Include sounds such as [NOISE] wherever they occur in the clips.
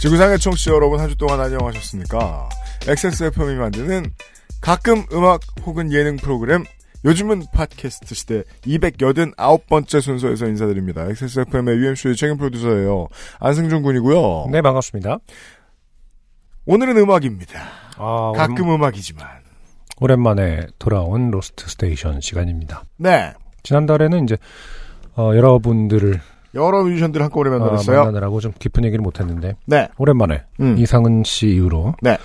지구상의 청취자 여러분 한 주 동안 안녕하셨습니까? XSFM이 만드는 가끔 음악 혹은 예능 프로그램 요즘은 팟캐스트 시대 289번째 순서에서 인사드립니다. XSFM의 UMC의 책임 프로듀서예요. 안승준 군이고요. 네, 반갑습니다. 오늘은 음악입니다. 아, 가끔 오랜, 음악이지만. 오랜만에 돌아온 Lost Station 시간입니다. 네. 지난달에는 이제 어, 여러분들을 여러 뮤지션들 한꺼번에 어, 만나봤어요. 만나느라고 좀 깊은 얘기를 못했는데 네. 오랜만에 음. 이상은 씨 이후로 네.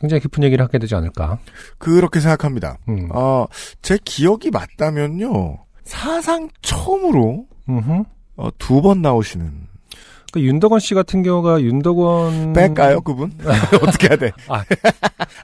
굉장히 깊은 얘기를 하게 되지 않을까. 그렇게 생각합니다. 음. 어, 제 기억이 맞다면요. 사상 처음으로. 어, 두 번 나오시는 그 윤덕원 씨 같은 경우가 윤덕원 뺄까요, 그분? [LAUGHS] 어떻게 해야 돼? 아.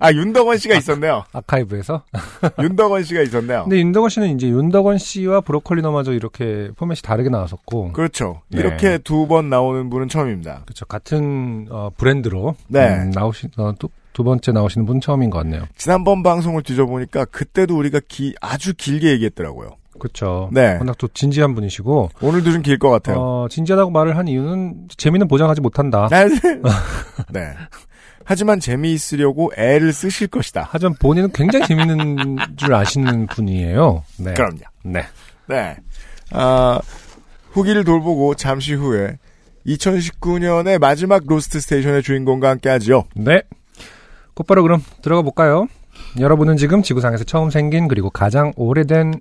아, 윤덕원 씨가 있었네요. 아카이브에서. [LAUGHS] 윤덕원 씨가 있었네요. 근데 윤덕원 씨는 이제 윤덕원 씨와 브로콜리 너마저 이렇게 포맷이 다르게 나왔었고. 그렇죠. 네. 이렇게 두 번 나오는 분은 처음입니다. 그렇죠. 같은 어, 브랜드로 네. 음, 나오신 어, 또, 두 번째 나오시는 분 처음인 것 같네요. 지난번 방송을 뒤져보니까 그때도 우리가 기, 아주 길게 얘기했더라고요. 그렇죠. 네. 워낙 또 진지한 분이시고 오늘도 좀 길 것 같아요. 어, 진지하다고 말을 한 이유는 재미는 보장하지 못한다. 네. [LAUGHS] 네. 하지만 재미있으려고 애를 쓰실 것이다. 하지만 본인은 굉장히 재밌는 줄 아시는 분이에요. 네. 그럼요. 네. 네. 아, 후기를 돌보고 잠시 후에 2019년의 마지막 Lost Station의 주인공과 함께 하지요. 네. 곧바로 그럼 들어가 볼까요? 여러분은 지금 지구상에서 처음 생긴 그리고 가장 오래된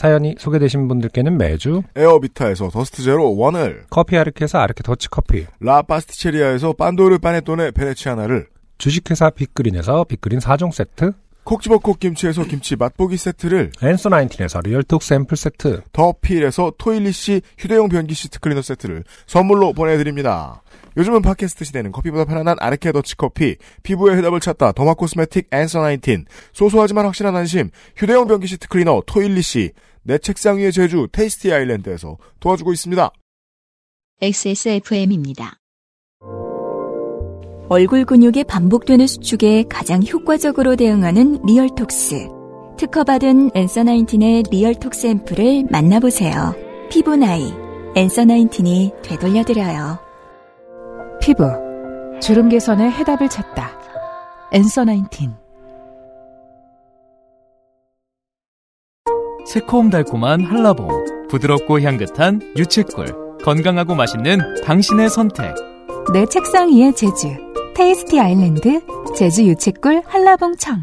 사연이 소개되신 분들께는 매주 에어비타에서 더스트 제로 원을, 커피 아르케에서 아르케 더치 커피 라 파스티체리아에서 판도르 파네톤의 베네치아나를, 주식회사 빅그린에서 빅그린 4종 세트 콕 집어 콕 김치에서 김치 맛보기 세트를, 앤서 나인틴에서 리얼톡스 앰플 세트 더 필에서 토일리시 휴대용 변기 시트 클리너 세트를 선물로 보내드립니다. 요즘은 팟캐스트 시대는 커피보다 편안한 아르케 더치 커피, 피부의 해답을 찾다 derma cosmetic 앤서 나인틴, 소소하지만 확실한 안심, 휴대용 변기 시트 클리너 토일리시, 내 책상 위의 제주 테이스티 아일랜드에서 도와주고 있습니다. XSFM입니다. 얼굴 근육이 반복되는 수축에 가장 효과적으로 대응하는 리얼톡스. 특허받은 앤서 나인틴의 리얼톡스 앰플을 만나보세요. 피부 나이, 앤서 나인틴이 되돌려드려요. 피부, 주름 개선의 해답을 찾다. 앤서 나인틴. 새콤달콤한 한라봉, 부드럽고 향긋한 유채꿀, 건강하고 맛있는 당신의 선택. 내 책상 위의 제주. 테이스티 아일랜드 제주 유채꿀 한라봉청.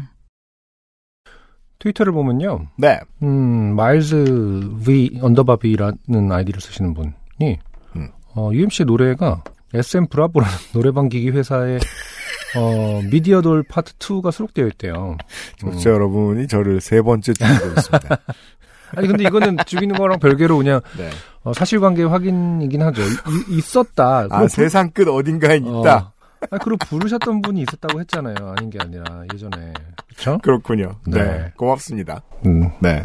트위터를 보면요. 네. 음, 마일즈 V 언더바 V라는 아이디를 쓰시는 분이 음. 어, UMC 노래가 SM 브라보라는 노래방 기기 회사의 [LAUGHS] 어, Media Doll Part 2가 수록되어 있대요. 음. 청취자 여러분이 저를 세 번째 죽이고 있습니다. [LAUGHS] 아니 근데 이거는 죽이는 거랑 별개로 그냥 네. 어, 사실관계 확인이긴 하죠. 이- 있었다. 아, 부- 세상 끝 어딘가에 어, 있다. 아니, 그리고 부르셨던 분이 있었다고 했잖아요. 아닌 게 아니라 예전에 그렇죠? 그렇군요. 네. 네. 고맙습니다. 음. 네.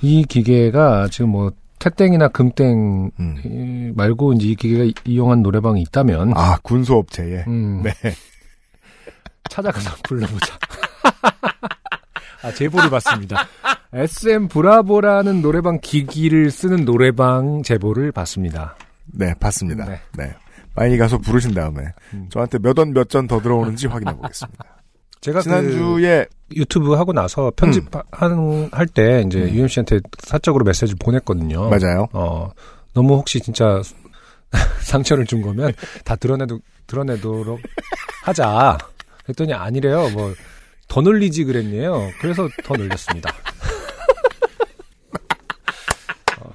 이 기계가 지금 뭐 태땡이나 금땡 음. 이- 말고 이제 이 기계가 이- 이용한 노래방이 있다면 아, 군소업체에. 음, 네. 찾아가서 [LAUGHS] 불러보자. 아, 제보를 받습니다. SM 브라보라는 노래방 기기를 쓰는 노래방 제보를 받습니다. 네, 봤습니다. 네. 네. 많이 가서 부르신 다음에 음. 저한테 몇 원 몇 전 더 들어오는지 확인해 보겠습니다. [LAUGHS] 제가 그 지난주에 유튜브 하고 나서 편집하는 할때 이제 음. UMC한테 사적으로 메시지를 보냈거든요. 맞아요. 어, 너무 혹시 진짜 [LAUGHS] 상처를 준 거면 다 드러내도 드러내도록 하자. 그랬더니 아니래요. 뭐 더 늘리지 그랬네요. 그래서 더 늘렸습니다. [LAUGHS] 어,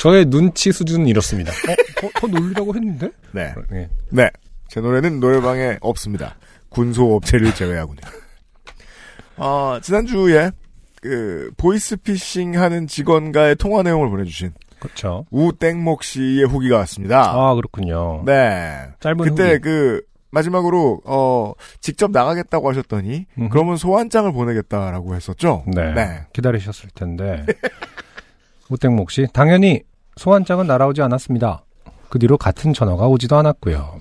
저의 눈치 수준은 이렇습니다. 어, 더, 더 늘리라고 했는데? 네. 네. 네. 제 노래는 노래방에 없습니다. 군소업체를 제외하고는. 어, 지난주에, 그, 보이스피싱 하는 직원과의 통화 내용을 보내주신 그렇죠. 우땡목 씨의 후기가 왔습니다. 아, 그렇군요. 네. 짧은 그때 후기. 그, 마지막으로, 어, 직접 나가겠다고 하셨더니, 음흠. 그러면 소환장을 보내겠다라고 했었죠? 네. 기다리셨을 텐데. [LAUGHS] 우땡목 씨, 당연히 소환장은 날아오지 않았습니다. 그 뒤로 같은 전화가 오지도 않았고요.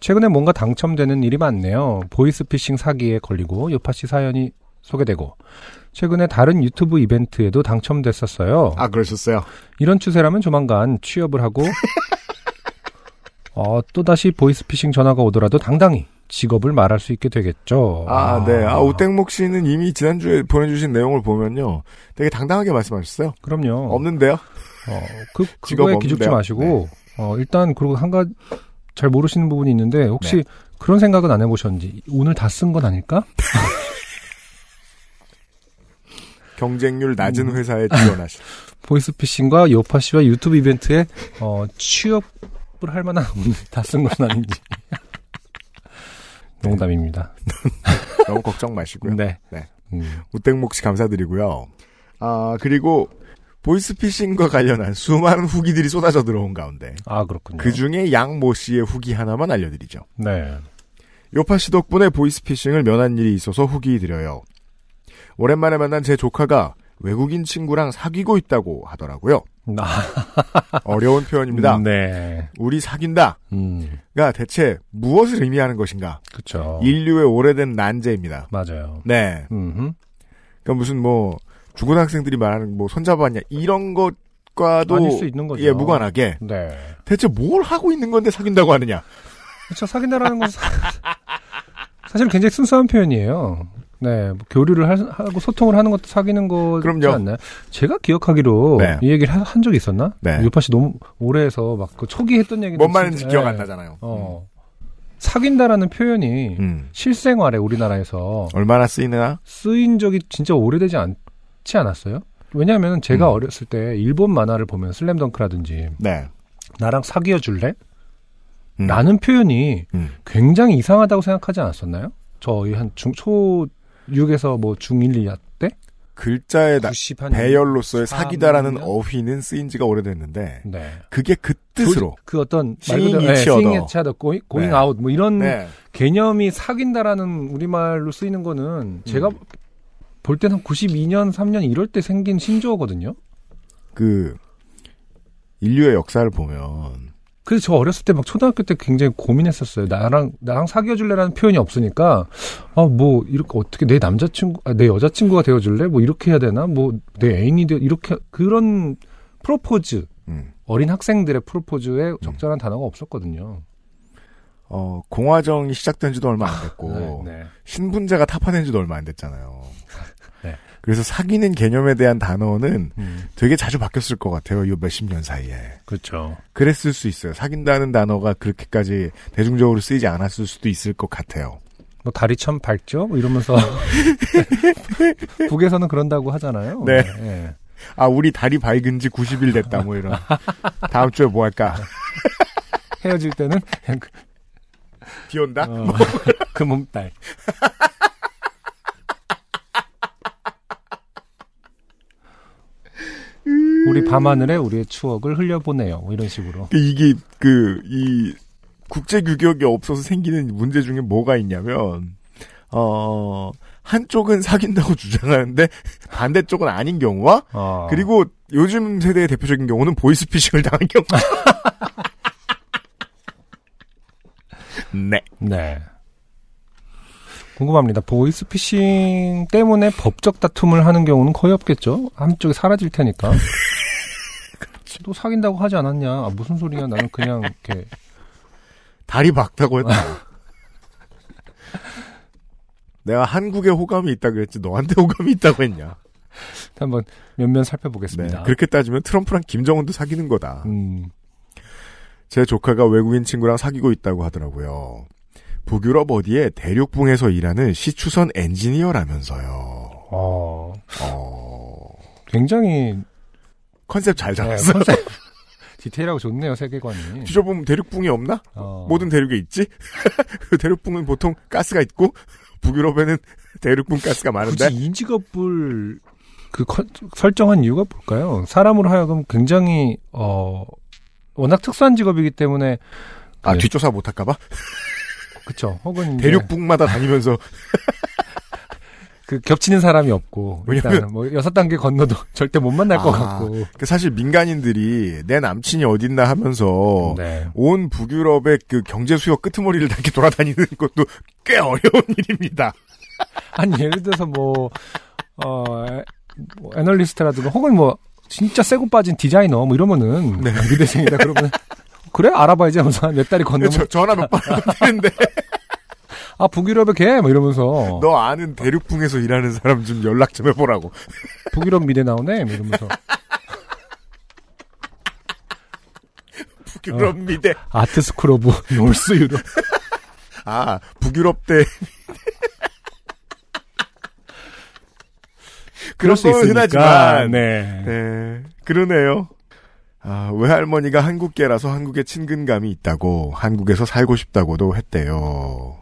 최근에 뭔가 당첨되는 일이 많네요. 보이스피싱 사기에 걸리고 요파 씨 사연이 소개되고 최근에 다른 유튜브 이벤트에도 당첨됐었어요. 아, 그러셨어요? 이런 추세라면 조만간 취업을 하고 [LAUGHS] 어, 또다시 보이스피싱 전화가 오더라도 당당히 직업을 말할 수 있게 되겠죠. 아, 네. 아, 우땡목 씨는 이미 지난주에 보내주신 내용을 보면요. 되게 당당하게 말씀하셨어요. 그럼요. 없는데요? 어, 그, [LAUGHS] 그거에 기죽지? 마시고, 어, 일단, 그리고 한 가지, 잘 모르시는 부분이 있는데, 혹시 네. 그런 생각은 안 해보셨는지, 오늘 다 쓴 건 아닐까? [LAUGHS] 경쟁률 낮은 음. 회사에 지원하신. [LAUGHS] 보이스피싱과 요파 씨와 유튜브 이벤트에, 어, 취업 을할 만한, 오늘 [LAUGHS] 다 쓴 건 아닌지. [LAUGHS] 농담입니다. [LAUGHS] 너무 걱정 마시고요. 네. 네. 음, 우땡목 씨 감사드리고요. 아, 그리고 보이스피싱과 관련한 수많은 후기들이 쏟아져 들어온 가운데 아, 그렇군요. 그 중에 양모 씨의 후기 하나만 알려드리죠. 네. 요파 씨 덕분에 보이스피싱을 면한 일이 있어서 후기 드려요. 오랜만에 만난 제 조카가 외국인 친구랑 사귀고 있다고 하더라고요. 아, 어려운 표현입니다. 네. 우리 사귄다가 음, 대체 무엇을 의미하는 것인가? 그쵸. 인류의 오래된 난제입니다. 맞아요. 네. 음, 그러니까 무슨 뭐 중고등학생들이 말하는 뭐 손잡았냐 이런 것과도 아닐 수 있는 거죠. 예 무관하게 네. 대체 뭘 하고 있는 건데 사귄다고 하느냐? 그렇죠. 사귄다라는 건 사, 사실 굉장히 순수한 표현이에요. 네, 뭐 교류를 할- 하고 소통을 하는 것도 사귀는 거지 그럼요. 않나요? 제가 기억하기로 네. 이 얘기를 한, 한 적이 있었나? 네. 유파 씨 너무 오래 해서 막 그 초기 했던 얘기도 뭔 말인지 기억 네. 안 나잖아요. 어. 사귄다라는 표현이 음. 실생활에 우리나라에서 얼마나 쓰이느냐? 쓰인 적이 진짜 오래되지 않지 않았어요? 왜냐하면 제가 음. 어렸을 때 일본 만화를 보면 슬램덩크라든지 네. 나랑 사귀어 줄래? 음. 라는 표현이 음. 굉장히 이상하다고 생각하지 않았었나요? 저희 한 중, 초 6에서 뭐 중1, 2학 때? 글자의 나- 90 한. 배열로서의 삼 사기다라는 년? 어휘는 쓰인 지가 오래됐는데 네. 그게 그 뜻으로 그, 그 어떤 말 그대로 other, going, going 네. 뭐 이런 네. 개념이 사귄다라는 우리말로 쓰이는 거는 제가 음. 볼 때는 한 92년, 3년 이럴 때 생긴 신조어거든요. 그 인류의 역사를 보면 그래서 저 어렸을 때 막 초등학교 때 굉장히 고민했었어요. 나랑 나랑 사귀어 줄래라는 표현이 없으니까 아 뭐 이렇게 어떻게 내 남자친구 아, 내 여자친구가 되어 줄래? 뭐 이렇게 해야 되나? 뭐 내 애인이 되어 이렇게 그런 프로포즈 음. 어린 학생들의 프로포즈에 적절한 단어가 없었거든요. 어, 공화정이 시작된 지도 얼마 안 됐고 네, 네. 신분제가 타파된 지도 얼마 안 됐잖아요. 네. 그래서 사귀는 개념에 대한 단어는 음, 되게 자주 바뀌었을 것 같아요. 이 몇십 년 사이에. 그렇죠. 그랬을 수 있어요. 사귄다는 단어가 그렇게까지 대중적으로 쓰이지 않았을 수도 있을 것 같아요. 뭐 다리 참 밝죠? 뭐 이러면서 [LAUGHS] 북에서는 그런다고 하잖아요. 네. 예. 아, 우리 다리 밝은 지 90일 됐다, 뭐 이런. 다음 주에 뭐 할까? 헤어질 때는 그냥 그, 비 온다? 어, [LAUGHS] 그 몸딸. 우리 밤하늘에 우리의 추억을 흘려보내요. 뭐 이런 식으로. 그 이게, 그, 이, 국제 규격이 없어서 생기는 문제 중에 뭐가 있냐면, 어, 한쪽은 사귄다고 [LAUGHS] 주장하는데, 반대쪽은 아닌 경우와, 어. 그리고 요즘 세대의 대표적인 경우는 보이스피싱을 당한 경우. [LAUGHS] 네. 네. 궁금합니다. 보이스피싱 때문에 법적 다툼을 하는 경우는 거의 없겠죠? 한쪽이 사라질 테니까. [LAUGHS] 또 사귄다고 하지 않았냐? 아, 무슨 소리냐? 나는 그냥 이렇게 [LAUGHS] 다리 박다고 했다. [LAUGHS] 내가 한국에 호감이 있다 그랬지 너한테 호감이 있다고 했냐. [LAUGHS] 한번 네. 살펴보겠습니다. 그렇게 따지면 트럼프랑 김정은도 사귀는 거다. 음, 제 조카가 외국인 친구랑 사귀고 있다고 하더라고요. 북유럽 어디에 대륙붕에서 일하는 시추선 엔지니어라면서요. 어, 어, 굉장히 컨셉 잘 네, 잡았어. 컨셉 [LAUGHS] 디테일하고 좋네요 세계관이. 뒤져보면 대륙붕이 없나? 어. 모든 대륙에 있지? [LAUGHS] 그 대륙붕은 보통 가스가 있고, 북유럽에는 [LAUGHS] 대륙붕 가스가 많은데, 굳이 이 직업을 그 컨- 설정한 이유가 뭘까요? 사람으로 하여금 굉장히 어 워낙 특수한 직업이기 때문에 아, 네. 뒷조사 못할까봐? 그쵸. 혹은 대륙붕마다 다니면서, 그 겹치는 사람이 없고 왜냐면- 일단 뭐 여섯 단계 건너도 [LAUGHS] 절대 못 만날 것 아, 같고. 그 사실 민간인들이 내 남친이 어딨나 하면서, 네. 온 북유럽의 그 경제 수요 끄트머리를 다 이렇게 돌아다니는 것도 꽤 어려운 [LAUGHS] 일입니다. 아니 예를 들어서 뭐 어, 에- 뭐 애널리스트라든가 혹은 뭐 진짜 세고 빠진 디자이너 뭐 이러면은 네. 미대생이다 그러면 그래 알아봐야지 하면서 한몇 달이 건너면 저, 전화 몇번 하면 되는데, 아 북유럽의 걔뭐 이러면서 너 아는 대륙붕에서 일하는 사람 좀 연락 좀 해보라고. [LAUGHS] 북유럽 미대 나오네 뭐 이러면서 북유럽 미대. Art School of North 유럽 아, 북유럽 대. [LAUGHS] 그럴 수건 있으니까 흔하지만. 네. 네, 그러네요. 아, 외할머니가 한국계라서 한국에 친근감이 있다고, 한국에서 살고 싶다고도 했대요.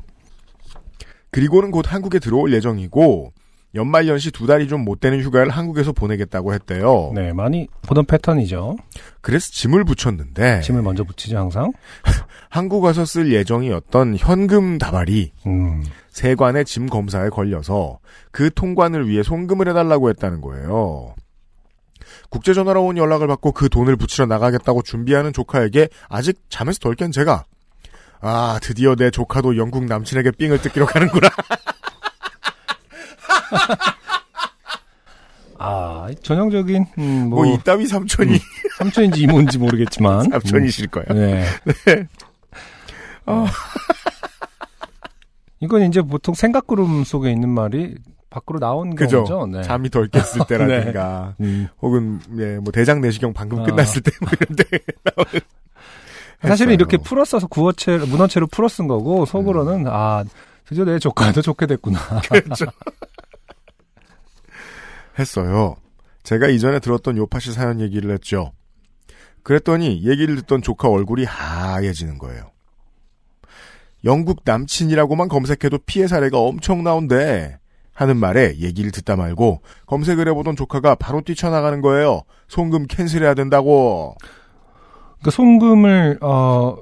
그리고는 곧 한국에 들어올 예정이고, 연말연시 두 달이 좀 못 되는 휴가를 한국에서 보내겠다고 했대요. 네, 많이 보던 패턴이죠. 그래서 짐을 붙였는데, 짐을 먼저 붙이죠 항상. [LAUGHS] 한국 와서 쓸 예정이었던 현금 다발이 음, 세관의 짐 검사에 걸려서 그 통관을 위해 송금을 해달라고 했다는 거예요. 국제전화로 온 연락을 받고 그 돈을 붙이러 나가겠다고 준비하는 조카에게 아직 잠에서 덜 깬 제가 아 드디어 내 조카도 영국 남친에게 삥을 뜯기로 가는구나. [LAUGHS] 아 전형적인 음, 뭐, 뭐, 이따위 삼촌이 삼촌인지 이모인지 모르겠지만 [LAUGHS] 삼촌이실 거예요. 음, 네. 어. [LAUGHS] 이건 이제 보통 생각구름 속에 있는 말이 밖으로 나온 그죠. 거죠. 네. 잠이 덜 깼을 때라든가 음. 혹은 예, 뭐 대장 내시경 방금 아. 끝났을 때 뭐 이런 때 사실은 했어요. 이렇게 풀었어서 구어체 문어체로 풀어 쓴 거고 속으로는 음. 아 드디어 내 조카도 좋게 됐구나. [LAUGHS] 그렇죠. 했어요. 제가 이전에 들었던 요파시 사연 얘기를 했죠. 그랬더니 얘기를 듣던 조카 얼굴이 하얘지는 거예요. 영국 남친이라고만 검색해도 피해 사례가 엄청 나온대. 하는 말에 얘기를 듣다 말고 검색을 해보던 조카가 바로 뛰쳐나가는 거예요. 송금 캔슬해야 된다고. 그 송금을 어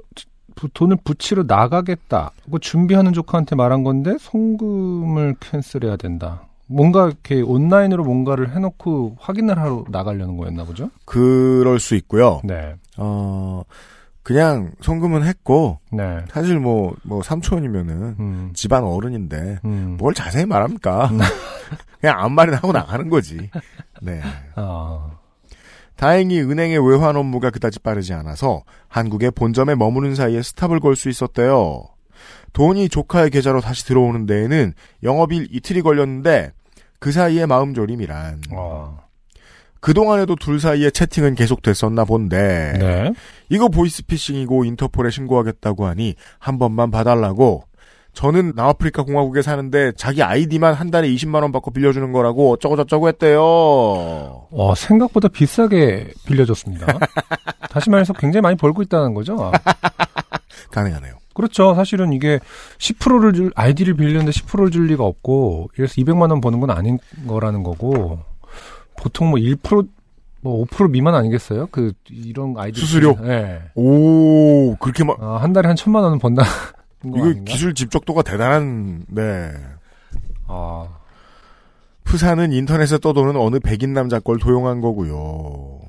부- 돈을 붙이러 나가겠다. 그 준비하는 조카한테 말한 건데 송금을 캔슬해야 된다. 뭔가 이렇게 온라인으로 뭔가를 해놓고 확인을 하러 나가려는 거였나 보죠? 그럴 수 있고요. 네, 어, 그냥 송금은 했고, 네, 사실 뭐, 뭐, 삼촌이면은 음, 집안 어른인데, 음, 뭘 자세히 말합니까? [LAUGHS] 그냥 아무 말이나 하고 나가는 거지. 네. 아, 다행히 은행의 외환 업무가 그다지 빠르지 않아서 한국의 본점에 머무는 사이에 스탑을 걸 수 있었대요. 돈이 조카의 계좌로 다시 들어오는 데에는 영업일 이틀이 걸렸는데 그 사이에 마음 졸임이란. 어, 그동안에도 둘 사이에 채팅은 계속됐었나 본데 네, 이거 보이스피싱이고 인터폴에 신고하겠다고 하니 한 번만 봐달라고 저는 남아프리카 공화국에 사는데 자기 아이디만 한 달에 20만 원 받고 빌려주는 거라고 어쩌고 저쩌고 했대요. 와 생각보다 비싸게 빌려줬습니다. [LAUGHS] 다시 말해서 굉장히 많이 벌고 있다는 거죠. [LAUGHS] 가능하네요. 그렇죠. 사실은 이게 10%를 줄, 아이디를 빌렸는데 10%를 줄 리가 없고, 이래서 200만 원 버는 건 아닌 거라는 거고, 보통 뭐 1%, 뭐 5% 미만 아니겠어요? 그, 이런 아이디. 수수료? 예. 오 그렇게 막 아, 한 달에 한 천만 원은 번다. 거 이거 아닌가? 기술 집적도가 대단한 네. 아, 푸사는 인터넷에 떠도는 어느 백인 남자 걸 도용한 거고요.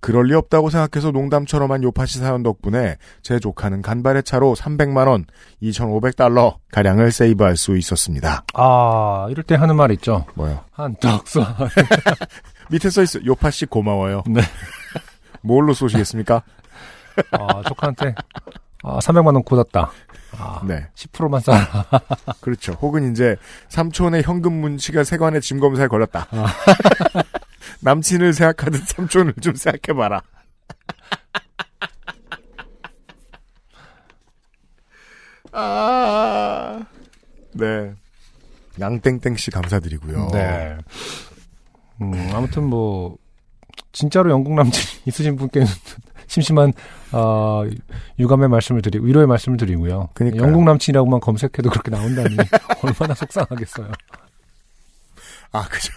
그럴 리 없다고 생각해서 농담처럼 한 요팟시 사연 덕분에 제 조카는 간발의 차로 300만 원, 2,500달러 가량을 세이브할 수 있었습니다. 아, 이럴 때 하는 말 있죠. 뭐요? 한떡 쏴. [LAUGHS] 밑에 써 있어. 요파씨 고마워요. 네. 뭘로 쏘시겠습니까? 아, 조카한테, 아, 300만 원 굳었다. 아, 네. 10%만 싸라. [LAUGHS] 그렇죠. 혹은 이제 삼촌의 현금 문치가 세관의 짐 검사에 걸렸다. [LAUGHS] 남친을 생각하듯 삼촌을 좀 생각해봐라. [LAUGHS] 아, 네. 양땡땡 씨 감사드리고요. 네. 음, 아무튼 뭐 진짜로 영국 남친 있으신 분께는 심심한 어, 유감의 말씀을 드리고 위로의 말씀을 드리고요. 그러니까요. 영국 남친이라고만 검색해도 그렇게 나온다니 [LAUGHS] 얼마나 속상하겠어요. 아, 그죠.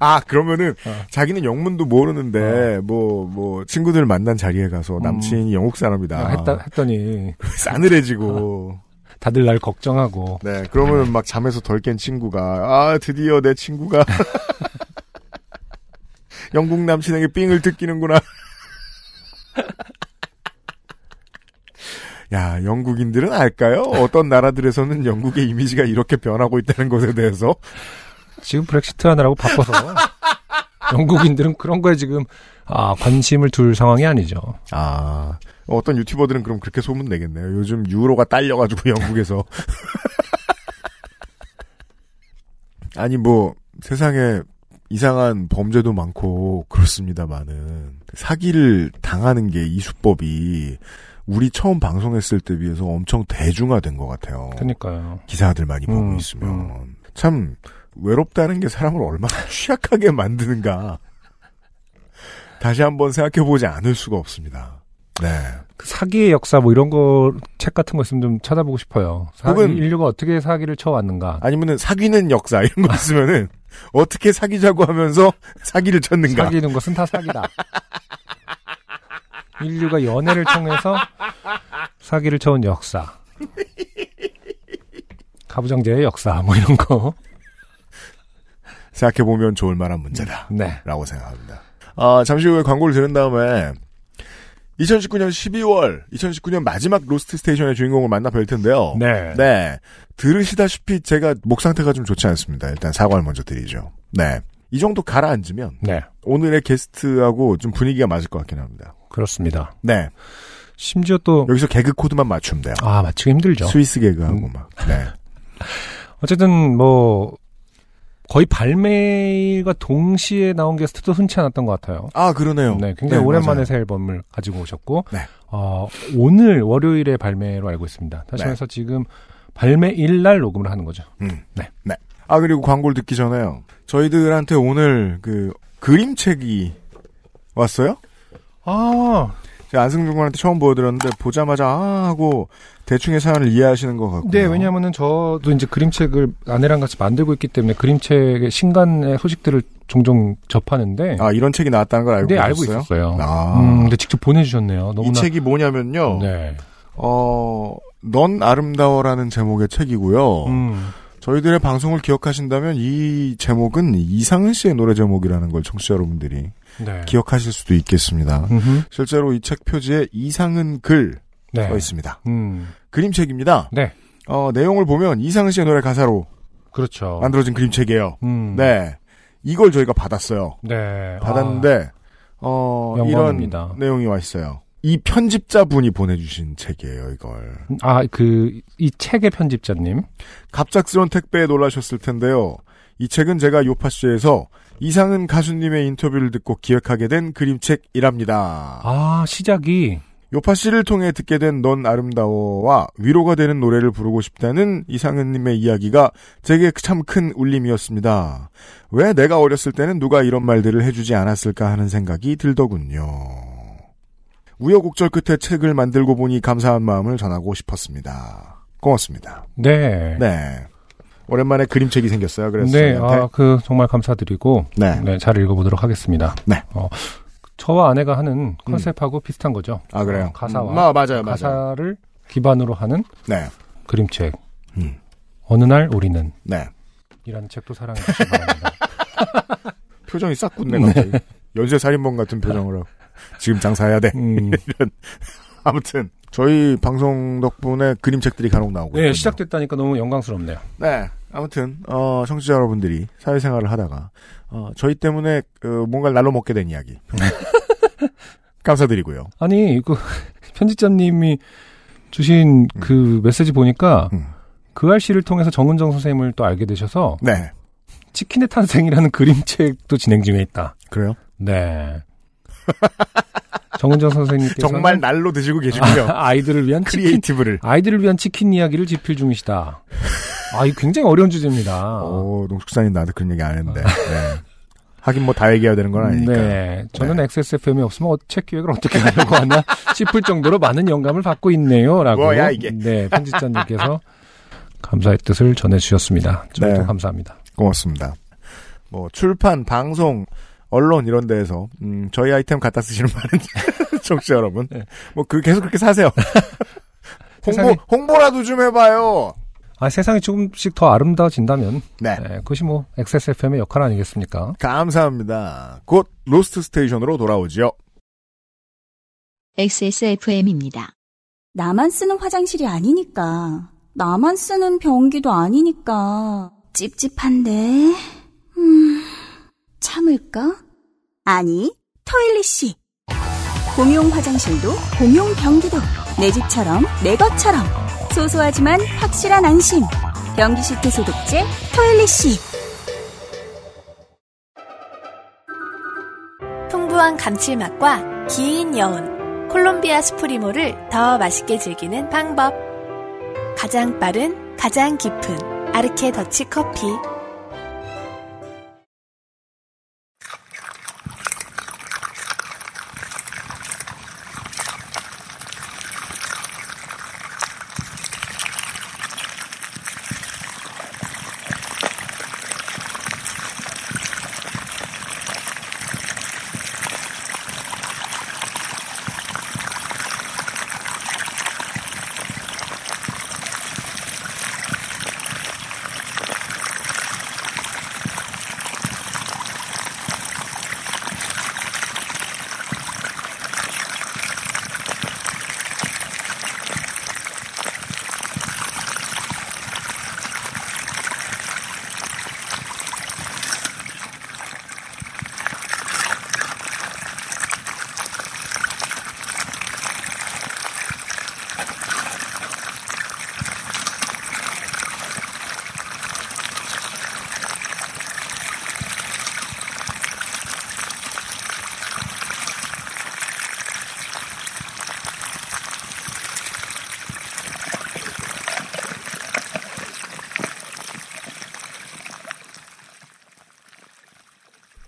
아, 그러면은, 어. 자기는 영문도 모르는데, 뭐, 뭐, 친구들 만난 자리에 가서 남친이 영국 사람이다. 아, 했다 했더니 [LAUGHS] 싸늘해지고. 다들 날 걱정하고 네, 그러면은 막 잠에서 덜 깬 친구가, 아, 드디어 내 친구가. [LAUGHS] 영국 남친에게 삥을 뜯기는구나. 야, 영국인들은 알까요? 어떤 나라들에서는 영국의 이미지가 이렇게 변하고 있다는 것에 대해서. 지금 브렉시트 하느라고 바빠서 영국인들은 그런 거에 지금 아, 관심을 둘 상황이 아니죠. 아, 어떤 유튜버들은 그럼 그렇게 소문 내겠네요. 요즘 유로가 딸려가지고 영국에서. [LAUGHS] 아니, 뭐, 세상에 이상한 범죄도 많고, 그렇습니다만은, 사기를 당하는 게 이 수법이, 우리 처음 방송했을 때 비해서 엄청 대중화된 것 같아요. 그러니까요. 기사들 많이 보고 음, 있으면. 참, 외롭다는 게 사람을 얼마나 [LAUGHS] 취약하게 만드는가. 다시 한번 생각해 보지 않을 수가 없습니다. 네. 그 사기의 역사 뭐 이런 거 책 같은 거 있으면 좀 찾아보고 싶어요. 사, 혹은- 인류가 어떻게 사기를 쳐왔는가. 아니면은 사귀는 역사 이런 거 [LAUGHS] 있으면은 어떻게 사귀자고 하면서 사기를 쳤는가. 사귀는 것은 다 사기다. 인류가 연애를 통해서 사기를 쳐온 역사. 가부장제의 역사 뭐 이런 거. 생각해보면 좋을 만한 문제다. 네. 라고 생각합니다. 아, 잠시 후에 광고를 들은 다음에 2019년 12월, 2019년 마지막 Lost Station의 주인공을 만나 뵐 텐데요. 네. 네. 들으시다시피 제가 목 상태가 좀 좋지 않습니다. 일단 사과를 먼저 드리죠. 네. 이 정도 가라앉으면 네. 오늘의 게스트하고 좀 분위기가 맞을 것 같긴 합니다. 그렇습니다. 네. 심지어 또, 여기서 개그 코드만 맞추면 돼요. 아, 맞추기 힘들죠. 스위스 개그하고 음. 막. 네. [LAUGHS] 어쨌든 뭐, 거의 발매일과 동시에 나온 게스트도 흔치 않았던 것 같아요. 아, 그러네요. 네, 굉장히 네, 오랜만에 맞아요. 새 앨범을 가지고 오셨고, 네. 어, 오늘 월요일에 발매로 알고 있습니다. 다시 네. 말해서 지금 발매일 날 녹음을 하는 거죠. 음. 네. 네. 아, 그리고 광고를 듣기 전에요. 저희들한테 오늘 그 그림책이 왔어요? 아, 안승준 군한테 처음 보여드렸는데 보자마자 아 하고 대충의 사연을 이해하시는 것 같고요. 네, 왜냐하면은 저도 이제 그림책을 아내랑 같이 만들고 있기 때문에 그림책의 신간의 소식들을 종종 접하는데, 아 이런 책이 나왔다는 걸 알고 네, 알고? 있었어요. 아. 음, 근데 직접 보내주셨네요. 이 너무나. 책이 뭐냐면요. 네. 어, 넌 아름다워라는 제목의 책이고요. 음, 저희들의 방송을 기억하신다면 이 제목은 이상은 씨의 노래 제목이라는 걸 청취자 여러분들이 네. 기억하실 수도 있겠습니다. 음흠. 실제로 이 책 표지에 이상은 글 네. 써 있습니다. 음, 그림책입니다. 네. 어, 내용을 보면 이상은 씨의 노래 가사로 그렇죠. 만들어진 그림책이에요. 음, 네. 이걸 저희가 받았어요. 네. 받았는데, 어, 영광입니다. 이런 내용이 와 있어요. 이 편집자분이 보내주신 책이에요, 이걸. 아, 그, 이 책의 편집자님. 갑작스런 택배에 놀라셨을 텐데요. 이 책은 제가 요파씨에서 이상은 가수님의 인터뷰를 듣고 기획하게 된 그림책이랍니다. 아, 시작이. 요파 씨를 통해 듣게 된 넌 아름다워와 위로가 되는 노래를 부르고 싶다는 이상은님의 이야기가 제게 참 큰 울림이었습니다. 왜 내가 어렸을 때는 누가 이런 말들을 해주지 않았을까 하는 생각이 들더군요. 우여곡절 끝에 책을 만들고 보니 감사한 마음을 전하고 싶었습니다. 고맙습니다. 네. 네. 오랜만에 그림책이 생겼어요. 그래서 네. 아, 그, 정말 감사드리고. 네. 네, 잘 읽어보도록 하겠습니다. 네. 어, 저와 아내가 하는 컨셉하고 비슷한 거죠. 아 그래요. 어, 가사와. 음, 아, 맞아요, 맞아요. 가사를 기반으로 하는 네. 그림책. 음. 어느 날 우리는. 네. 이라는 책도 사랑해 주시기 바랍니다. [LAUGHS] 표정이 싹 굳네 갑자기. 연쇄 살인범 같은 표정으로 지금 장사해야 돼. 음, [LAUGHS] [LAUGHS] 아무튼 저희 방송 덕분에 그림책들이 간혹 나오고. 네, 있군요. 시작됐다니까 너무 영광스럽네요. 네. 아무튼 어 청취자 여러분들이 사회생활을 하다가 어 저희 때문에 그 뭔가를 날로 먹게 된 이야기. [LAUGHS] 감사드리고요. 아니, 그, [LAUGHS] 편집자님이 주신 그 메시지 보니까 음. 그알싫을 통해서 정은정 선생님을 또 알게 되셔서 네. 치킨의 탄생이라는 그림책도 진행 중에 있다. 그래요? 네. 정은정 선생님께서 정말 날로 드시고 계시군요. 아 이들을 위한 치킨 creative를. 아이들을 위한 치킨 이야기를 집필 중이시다. 아, 이 굉장히 어려운 주제입니다. 오, 농축산인 나한테 그런 얘기 안 했는데. 네. 하긴 뭐 다 얘기해야 되는 건 아니니까. 네. 저는 XSFM이 없으면 어, 책 기획을 어떻게 하려고 하나 [LAUGHS] 싶을 정도로 많은 영감을 받고 있네요. 라고. 뭐야, 이게. 네. 편집자님께서 감사의 뜻을 전해주셨습니다. 저희도 네. 감사합니다. 고맙습니다. 뭐 출판, 방송, 언론 이런 데에서 음, 저희 아이템 갖다 쓰시는 많은 [LAUGHS] 청취자 여러분, 네. 뭐 그 계속 그렇게 사세요. [LAUGHS] 홍보 세상에- 홍보라도 좀 해봐요. 아, 세상이 조금씩 더 아름다워진다면, 네. 네, 그것이 뭐, XSFM의 역할 아니겠습니까? 감사합니다. 곧 Lost Station으로 돌아오지요. XSFM입니다. 나만 쓰는 화장실이 아니니까. 나만 쓰는 변기도 아니니까. 찝찝한데. 음, 참을까? 아니, 토일리씨. 공용 화장실도 공용 변기도 내 집처럼 내 것처럼 소소하지만 확실한 안심. 변기 시트 소독제 토일리씨. 풍부한 감칠맛과 긴 여운, 콜롬비아 스프리모를 더 맛있게 즐기는 방법. 가장 빠른, 가장 깊은 아르케 더치 커피.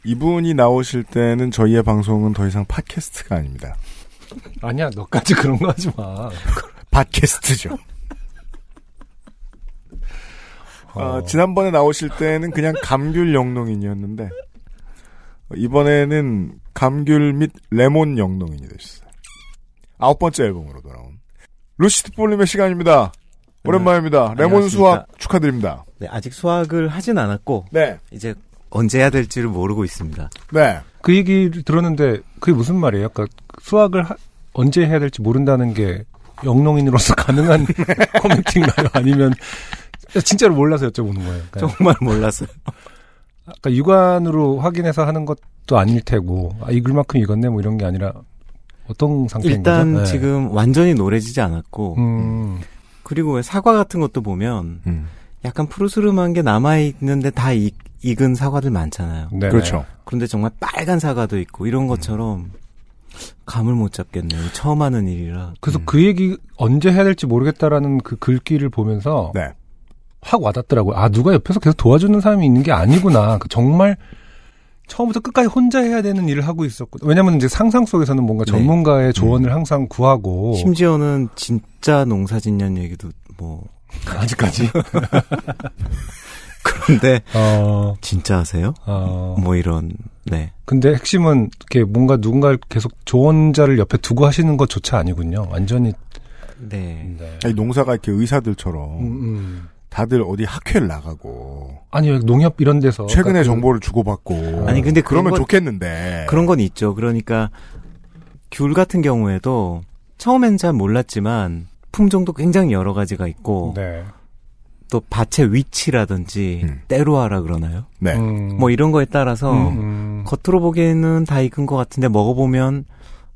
이분이 나오실 때는 저희의 방송은 더 이상 팟캐스트가 아닙니다. 아니야, 너까지 그런 거 하지 마. 팟캐스트죠. 어. 어, 지난번에 나오실 때는 그냥 감귤 영농인이었는데 이번에는 감귤 및 레몬 영농인이 되셨어요. 아홉 번째 앨범으로 돌아온 루시드 볼림의 시간입니다. 오랜만입니다. 레몬 안녕하십니까. 수확 축하드립니다. 네, 아직 수학을 하진 않았고 네, 이제 언제 해야 될지를 모르고 있습니다. 네. 그 얘기를 들었는데, 그게 무슨 말이에요? 그러니까 수학을 하- 언제 해야 될지 모른다는 게 영농인으로서 [LAUGHS] 가능한 [LAUGHS] 코멘트인가요? 아니면 진짜로 몰라서 여쭤보는 거예요. 그러니까 정말 몰랐어요. 아까 육안으로 확인해서 하는 것도 아닐 테고 아, 익을 만큼 익었네 뭐 이런 게 아니라 어떤 상태인 일단 거죠? 네. 지금 완전히 노래지지 않았고 음, 그리고 왜 사과 같은 것도 보면 음, 약간 푸르스름한 게 남아 있는데 다 익, 익은 사과들 많잖아요. 네네. 그렇죠. 그런데 정말 빨간 사과도 있고 이런 것처럼 감을 못 잡겠네요. 처음 하는 일이라. 그래서 음. 그 얘기 언제 해야 될지 모르겠다라는 그 글귀를 보면서 네. 확 와닿더라고요. 아 누가 옆에서 계속 도와주는 사람이 있는 게 아니구나. 그 정말 처음부터 끝까지 혼자 해야 되는 일을 하고 있었고 왜냐면 이제 상상 속에서는 뭔가 네. 전문가의 조언을 항상 구하고 심지어는 진짜 농사짓는 얘기도 뭐 [LAUGHS] 아직까지 그런데 어, 진짜 하세요? 어, 뭐 이런 네. 근데 핵심은 이렇게 뭔가 누군가를 계속 조언자를 옆에 두고 하시는 것조차 아니군요. 완전히 네. 네. 아니, 농사가 이렇게 의사들처럼 음, 음. 다들 어디 학회를 나가고 아니 농협 이런 데서 최근에 그러니까 그- 정보를 주고받고 아니, 근데 그러면 건- 좋겠는데 그런 건 있죠. 그러니까 귤 같은 경우에도 처음엔 잘 몰랐지만 품종도 굉장히 여러 가지가 있고 네. 또 밭의 위치라든지 음. 때로하라 그러나요? 네. 음. 뭐 이런 거에 따라서 음, 음. 겉으로 보기에는 다 익은 것 같은데 먹어보면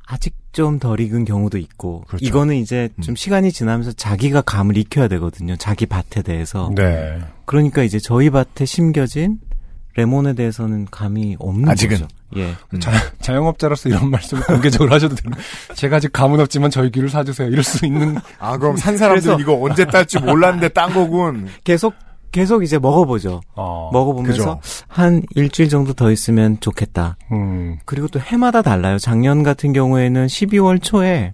아직 좀 덜 익은 경우도 있고 그렇죠. 이거는 이제 음. 좀 시간이 지나면서 자기가 감을 익혀야 되거든요. 자기 밭에 대해서. 네. 그러니까 이제 저희 밭에 심겨진 레몬에 대해서는 감이 없는 아직은. 거죠. 예. 음. 자, 자영업자로서 이런 말씀 공개적으로 하셔도 돼요. 제가 아직 감은 없지만 저희 귤을 사주세요. 이럴 수 있는 아 그럼 산 그래서- 이거 언제 딸지 몰랐는데 딴 거군. 계속 계속 이제 먹어보죠. 어. 먹어보면서 그죠. 한 일주일 정도 더 있으면 좋겠다. 음. 그리고 또 해마다 달라요. 작년 같은 경우에는 12월 초에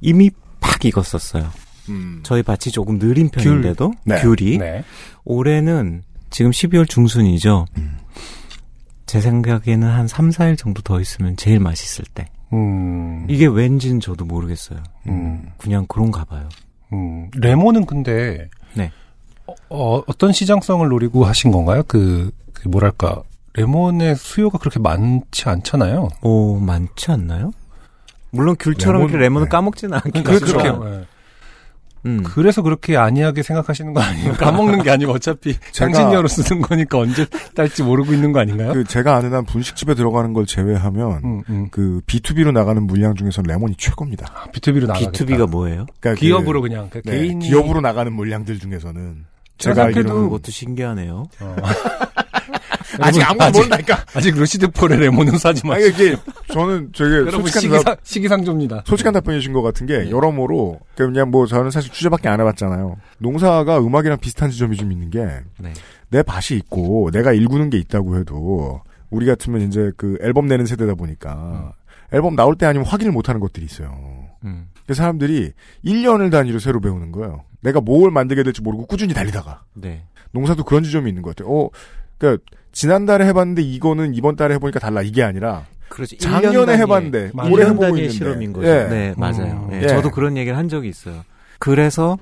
이미 팍 익었었어요. 음. 저희 밭이 조금 느린 편인데도 네. 귤이 네. 올해는 지금 12월 중순이죠. 음. 제 생각에는 한 3, 4일 정도 더 있으면 제일 맛있을 때. 음. 이게 왠지는 저도 모르겠어요. 음. 그냥 그런가 봐요. 음. 레몬은 근데 네. 어, 어떤 시장성을 노리고 하신 건가요? 그, 그 뭐랄까 레몬의 수요가 그렇게 많지 않잖아요. 오, 많지 않나요? 물론 귤처럼 레몬, 이렇게 레몬을 네. 까먹지는 않긴 그렇죠. 네. 음. 그래서 그렇게 안이하게 생각하시는 거 아니에요? [LAUGHS] 까먹는 게 아니고 어차피 향신료로 쓰는 거니까 언제 딸지 모르고 있는 거 아닌가요? 그 제가 아는 한 분식집에 들어가는 걸 제외하면 음, 음. 그 B2B로 나가는 물량 중에서 레몬이 최고입니다. 아, B2B로 나가겠다. B2B가 뭐예요? 그러니까 기업으로 그, 그냥 그 네, 개인 기업으로 나가는 물량들 중에서는 제가 알기로는 그것도 신기하네요. 어. [LAUGHS] 아직 아무도 모른다니까. 아직 루시드폴의 레몬은 사지 아니 마시고 이게 저는 되게 여러분 솔직한 시기상, 답, 시기상조입니다. 솔직한 답변이신 것 같은 게 네. 여러모로 그냥 뭐 저는 사실 취재밖에 안 해봤잖아요. 농사가 음악이랑 비슷한 지점이 좀 있는 게내 네. 밭이 있고 내가 일구는 게 있다고 해도 우리 같으면 이제 그 앨범 내는 세대다 보니까 앨범 나올 때 아니면 확인을 못하는 것들이 있어요. 음. 그 사람들이 1년을 단위로 새로 배우는 거예요. 내가 뭘 만들게 될지 모르고 꾸준히 달리다가 네. 농사도 그런 지점이 있는 것 같아요. 어, 그러니까 지난달에 해봤는데 이거는 이번 달에 해보니까 달라 이게 아니라 그렇죠. 작년에 1년 단위의- 해봤는데 맞아요. 올해 1년 해보고 단위의 있는데. 실험인 거죠. 예. 네, 맞아요. 음. 예, 예. 저도 그런 얘기를 한 적이 있어요. 그래서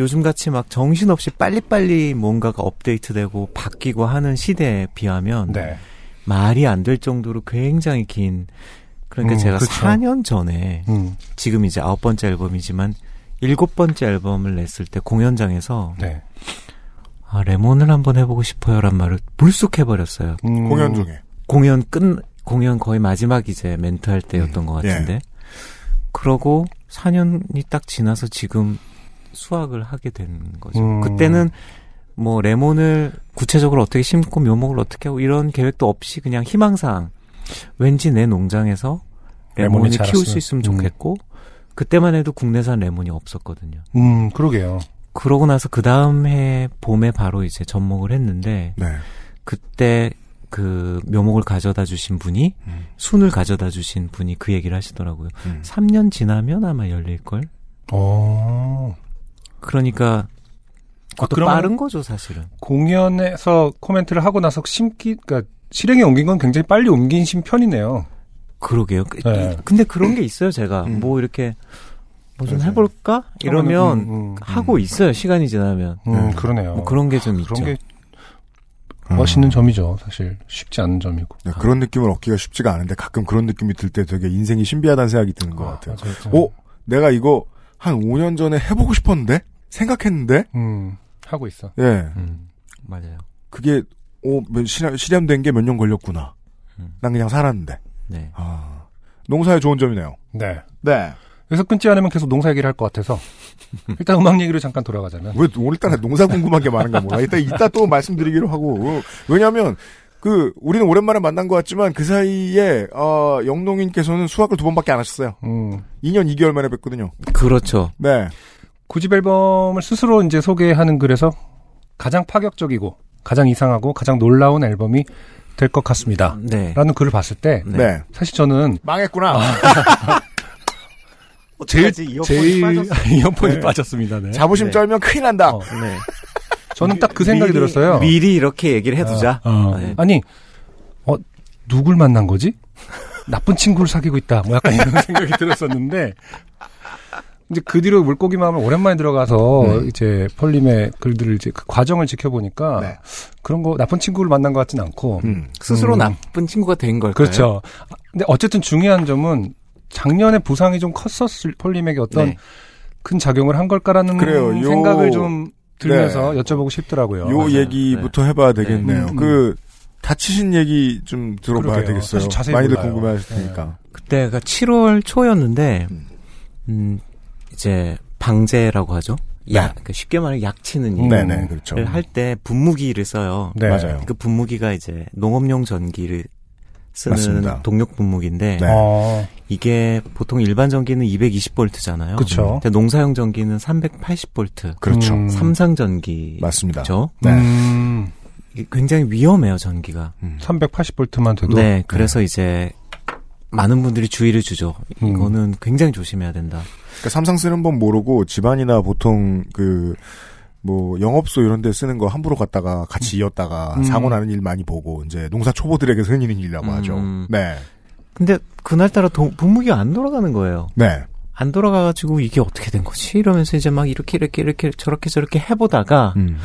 요즘 같이 막 정신없이 빨리빨리 뭔가가 업데이트되고 바뀌고 하는 시대에 비하면 네. 말이 안 될 정도로 굉장히 긴 그러니까 음, 제가 그렇죠. 4년 전에 음. 지금 이제 아홉 번째 앨범이지만 일곱 번째 앨범을 냈을 때 공연장에서 네. 아 레몬을 한번 해보고 싶어요란 말을 불쑥 해버렸어요. 음. 공연 중에. 공연 끝 공연 거의 마지막 이제 멘트 할 때였던 음, 것 같은데 그러고 4년이 딱 지나서 지금 수확을 하게 된 거죠. 음. 그때는 뭐 레몬을 구체적으로 어떻게 심고 묘목을 어떻게 하고 이런 계획도 없이 그냥 희망사항 왠지 내 농장에서 레몬을 키울 수. 있으면 음. 좋겠고 그때만 해도 국내산 레몬이 없었거든요. 음, 그러게요. 그러고 나서 그 다음 해 봄에 바로 이제 접목을 했는데 네. 그때 그 묘목을 가져다 주신 분이 음. 순을 가져다 주신 분이 그 얘기를 하시더라고요. 음. 3년 지나면 아마 열릴 걸. 어. 그러니까 아, 그것도 그러면 빠른 거죠, 사실은. 공연에서 코멘트를 하고 나서 심기, 그러니까 실행에 옮긴 건 굉장히 빨리 옮긴 편이네요. 그러게요. 그- 네. 근데 그런 게 있어요, 제가. 음. 뭐 이렇게 뭐좀 맞아요. 해볼까? 이러면 음, 음, 하고 있어요, 시간이 지나면. 음, 네. 그러네요. 뭐 그런 게좀 있죠. 그런 게 음. 멋있는 점이죠. 사실 쉽지 않은 점이고. 네, 그런 느낌을 얻기가 쉽지가 않은데 가끔 그런 느낌이 들 때 되게 인생이 신비하다는 생각이 드는 것 같아요. 맞아요. 맞아요. 어? 내가 이거 한 5년 전에 해보고 싶었는데? 생각했는데? 음, 하고 있어. 예. 음, 맞아요. 그게, 오, 몇- 실현, 실현된 게 몇 년 걸렸구나. 음. 난 그냥 살았는데. 네. 아, 농사의 좋은 점이네요. 네. 네. 그래서 끊지 않으면 계속 농사 얘기를 할 것 같아서 [LAUGHS] 일단 음악 얘기로 잠깐 돌아가자면 왜 오늘따라 농사 궁금한 게 많은가 몰라. 이따, 이따 또 말씀드리기로 하고. 왜냐면, 그, 우리는 오랜만에 만난 것 같지만 그 사이에, 어, 영농인께서는 수학을 두 번밖에 안 하셨어요. 음, 2년 2개월 만에 뵀거든요. 그렇죠. 네. 구집 앨범을 스스로 이제 소개하는 글에서 가장 파격적이고 가장 이상하고 가장 놀라운 앨범이 될 것 같습니다. 네. 라는 글을 봤을 때 네. 사실 저는 망했구나. [LAUGHS] 제일 제일 이어폰이 네. 빠졌습니다. 네. 자부심 네. 쩔면 큰일 난다. 어, 네. [LAUGHS] 저는 딱 그 생각이 미리- 들었어요. 미리 이렇게 얘기를 해두자. 어, 네. 아니, 어, 누굴 만난 거지? 나쁜 친구를 사귀고 있다. 뭐 약간 이런 [LAUGHS] 생각이 들었었는데, 이제 그 뒤로 물고기 마음을 오랜만에 들어가서 네. 이제 폴림의 글들을 이제 그 과정을 지켜보니까 네. 그런 거 나쁜 친구를 만난 것 같진 않고, 음. 스스로 음. 나쁜 친구가 된 걸까요? 그렇죠. 근데 어쨌든 중요한 점은 작년에 부상이 좀 컸었을 폴림에게 어떤 네. 큰 작용을 한 걸까라는 그래요. 요- 생각을 좀 들면서 네. 여쭤보고 싶더라고요. 요 맞아요. 얘기부터 해봐야 되겠네요. 네. 음, 그 다치신 얘기 좀 들어봐야 그러게요. 되겠어요. 자세히 많이들 몰라요. 궁금해하실 네. 테니까. 그때가 7월 초였는데, 음. 음, 이제 방제라고 하죠. 약, 그러니까 쉽게 말해 약 치는 일. 네네 그렇죠. 를할때 분무기를 써요. 네. 맞아요. 그 분무기가 이제 농업용 전기를 쓰는 맞습니다. 동력 분무기인데 네. 어, 이게 보통 일반 전기는 220볼트잖아요. 그쵸. 근데 농사용 전기는 380볼트. 그렇죠. 음. 삼상 전기죠. 맞습니다. 죠 네. 음, 굉장히 위험해요 전기가. 380볼트만 돼도 네, 그래서 이제 많은 분들이 주의를 주죠. 음. 이거는 굉장히 조심해야 된다. 그러니까 삼상 쓰는 법 모르고 집안이나 보통 그, 뭐, 영업소 이런 데 쓰는 거 함부로 갔다가 같이 이었다가 음. 사고 나는 일 많이 보고, 이제 농사 초보들에게 흔히 있는 일이라고 음. 하죠. 네. 근데 그날따라 동- 분무기가 안 돌아가는 거예요. 네. 안 돌아가가지고 이게 어떻게 된 거지? 이러면서 이제 막 이렇게 이렇게 이렇게 저렇게 저렇게 해보다가 음.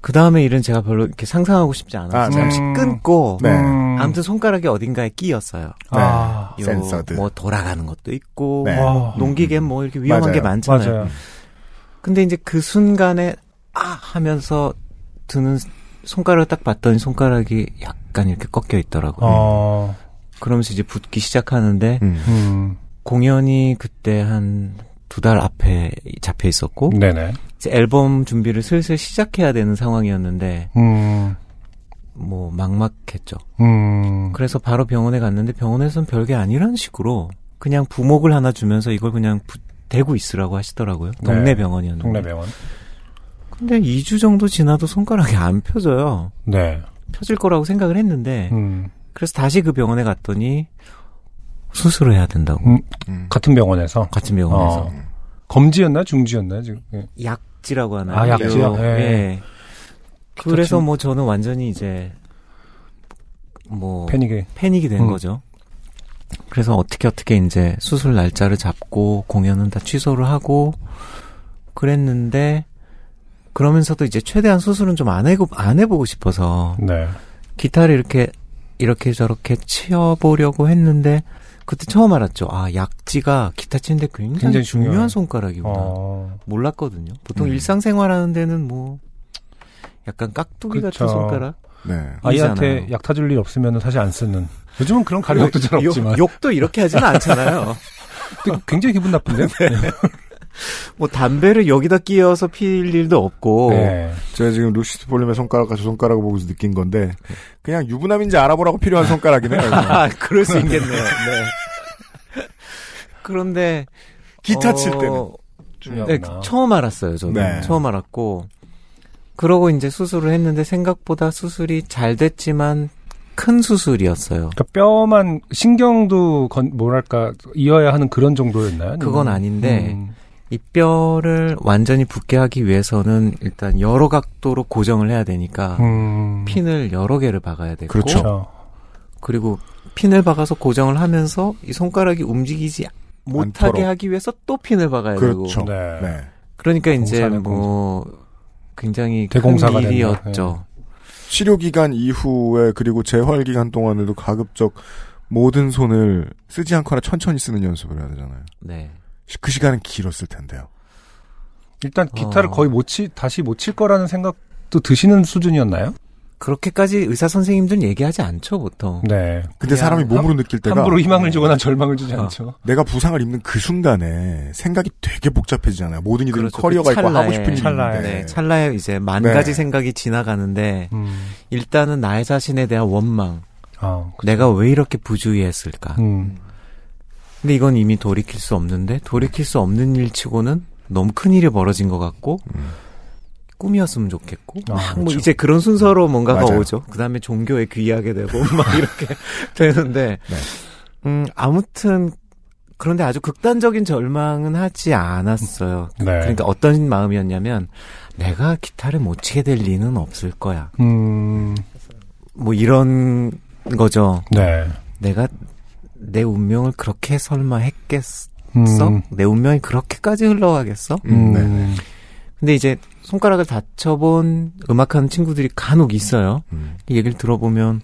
그 다음에 일은 제가 별로 이렇게 상상하고 싶지 않아서 아, 네. 잠시 음. 끊고 네. 음. 아무튼 손가락이 어딘가에 끼었어요. 아, 네. 요 센서드. 뭐 돌아가는 것도 있고 네. 와. 농기계 뭐 이렇게 위험한 맞아요. 게 많잖아요. 맞아요. 근데 이제 그 순간에 아 하면서 드는 손가락을 딱 봤더니 손가락이 약간 이렇게 꺾여 있더라고요. 어, 그러면서 이제 붓기 시작하는데 음. 음, 공연이 그때 한 두 달 앞에 잡혀 있었고 네네. 이제 앨범 준비를 슬슬 시작해야 되는 상황이었는데 음, 뭐 막막했죠. 음, 그래서 바로 병원에 갔는데 병원에서는 별게 아니라는 식으로 그냥 부목을 하나 주면서 이걸 그냥 부- 대고 있으라고 하시더라고요. 동네 네. 병원이었는데. 동네 병원. 근데 2주 정도 지나도 손가락이 안 펴져요. 네. 펴질 거라고 생각을 했는데 음, 그래서 다시 그 병원에 갔더니 수술을 해야 된다고. 음, 음. 같은 병원에서. 같은 병원에서. 어. 검지였나 중지였나 지금? 예. 약지라고 하나요? 아, 약지요? 예. 예. 그래서 뭐 저는 완전히 이제 뭐 패닉이. 패닉이 된 음. 거죠. 그래서 어떻게 어떻게 이제 수술 날짜를 잡고 공연은 다 취소를 하고 그랬는데 그러면서도 이제 최대한 수술은 좀 안 해고 안 해보고 싶어서 네. 기타를 이렇게 이렇게 저렇게 치어보려고 했는데 그때 처음 알았죠. 아 약지가 기타 치는데 굉장히, 굉장히 중요한 중요한. 손가락이구나. 어, 몰랐거든요. 보통 음. 일상생활하는 데는 뭐 약간 깍두기 그쵸. 같은 손가락. 네. 아이한테. 약 타줄 일 없으면 사실 안 쓰는. 요즘은 그런 가격도 잘 욕- 없지만. 욕 도 이렇게 하지는 않잖아요. [LAUGHS] 근데 굉장히 기분 나쁜데? 뭐 담배를 여기다 끼워서 필 일도 없고 네. 제가 지금 루시드 볼륨의 손가락과 저 손가락을 보고서 느낀 건데, 그냥 유부남인지 알아보라고 필요한 손가락이네요. [LAUGHS] 아, 그럴 수 있겠네요. 네. 그런데 기타 칠 때는. 네, 중요하구나. 처음 알았어요. 저는 네. 처음 알았고 그러고 이제 수술을 했는데 생각보다 수술이 잘 됐지만 큰 수술이었어요. 그러니까 뼈만 신경도 건, 뭐랄까 이어야 하는 그런 정도였나요? 그건? 아닌데 음. 이 뼈를 완전히 붙게 하기 위해서는 일단 여러 각도로 고정을 해야 되니까 음. 핀을 여러 개를 박아야 되고 그렇죠. 그렇죠. 그리고 핀을 박아서 고정을 하면서 이 손가락이 움직이지 못하게 않도록. 하기 위해서 또 핀을 박아야 그렇죠. 되고 네. 네. 그러니까 이제 뭐 굉장히 대공사가 큰. 일이었죠. 치료 기간 이후에 그리고 재활 기간 동안에도 가급적 모든 손을 쓰지 않거나 천천히 쓰는 연습을 해야 되잖아요. 네. 그 시간은 길었을 텐데요. 일단 기타를 어. 거의 못 치, 다시 못 칠 거라는 생각도 드시는 수준이었나요? 그렇게까지 의사 선생님들은 얘기하지 않죠 보통. 네. 근데 사람이 몸으로 느낄 때가 함부로 희망을 주거나 절망을 주지 어. 않죠. 내가 부상을 입는 그 순간에 생각이 되게 복잡해지잖아요. 모든 이들은 그렇죠. 커리어가 그 있고 하고 찰나에. 싶은 일이 찰나에. 있는데 네, 찰나에 이제 만 네. 가지 생각이 지나가는데 음. 일단은 나의 자신에 대한 원망. 아, 그- 내가 왜 이렇게 부주의했을까? 음. 근데 이건 이미 돌이킬 수 없는데 돌이킬 수 없는 일치고는 너무 큰 일이 벌어진 것 같고 꿈이었으면 좋겠고 아, 막뭐 그렇죠. 이제 그런 순서로 뭔가가 맞아요. 오죠. 그 다음에 종교에 귀하게 되고 [LAUGHS] 막 이렇게 [LAUGHS] 되는데 네. 음 아무튼 그런데 아주 극단적인 절망은 하지 않았어요. 네. 그러니까 어떤 마음이었냐면 내가 기타를 못 치게 될 리는 없을 거야. 음. 뭐 이런 거죠. 네. 내가 내 운명을 그렇게 설마 했겠어? 음. 내 운명이 그렇게까지 흘러가겠어? 음. 네. 근데 이제 손가락을 다쳐본 음악하는 친구들이 간혹 있어요. 음. 이 얘기를 들어보면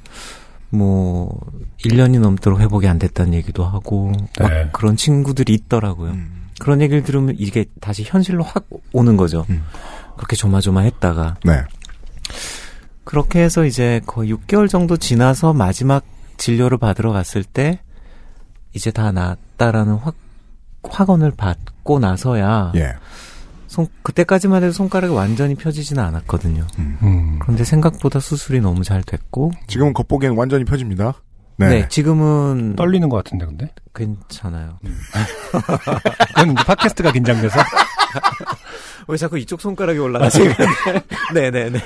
뭐 1년이 넘도록 회복이 안 됐다는 얘기도 하고 막 네. 그런 친구들이 있더라고요. 음. 그런 얘기를 들으면 이게 다시 현실로 확 오는 거죠. 음. 그렇게 조마조마했다가 네. 그렇게 해서 이제 거의 6개월 정도 지나서 마지막 진료를 받으러 갔을 때 이제 다 나았다라는 확 확언을 받고 나서야 예. 손 그때까지만 해도 손가락이 완전히 펴지지는 않았거든요. 음. 그런데 생각보다 수술이 너무 잘 됐고 지금은 겉보기엔 완전히 펴집니다. 네. 네, 지금은 떨리는 것 같은데 근데 괜찮아요. [LAUGHS] 그건 이제 팟캐스트가 긴장돼서 [LAUGHS] 왜 자꾸 이쪽 손가락이 올라가지? [LAUGHS] 네, 네, 네.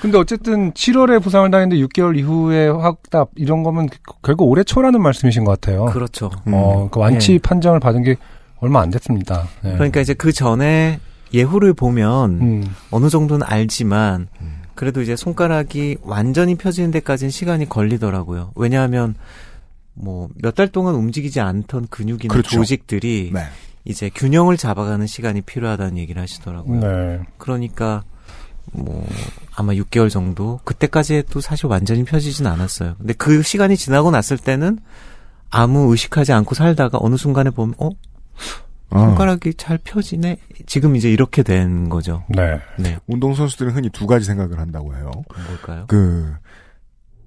근데 어쨌든 7월에 부상을 당했는데 6개월 이후에 확답 이런 거면 결국 올해 초라는 말씀이신 것 같아요. 그렇죠. 어, 그 완치 네. 판정을 받은 게 얼마 안 됐습니다. 네. 그러니까 이제 그 전에 예후를 보면 음, 어느 정도는 알지만 그래도 이제 손가락이 완전히 펴지는 데까지는 시간이 걸리더라고요. 왜냐하면 뭐 몇 달 동안 움직이지 않던 근육이나 그렇죠. 조직들이 네. 이제 균형을 잡아가는 시간이 필요하다는 얘기를 하시더라고요. 네. 그러니까 뭐 아마 6개월 정도 그때까지 도 사실 완전히 펴지진 않았어요. 근데 그 시간이 지나고 났을 때는 아무 의식하지 않고 살다가 어느 순간에 보면 어 어. 손가락이 잘 펴지네. 지금 이제 이렇게 된 거죠. 네. 네, 운동 선수들은 흔히 두 가지 생각을 한다고 해요. 뭘까요? 그,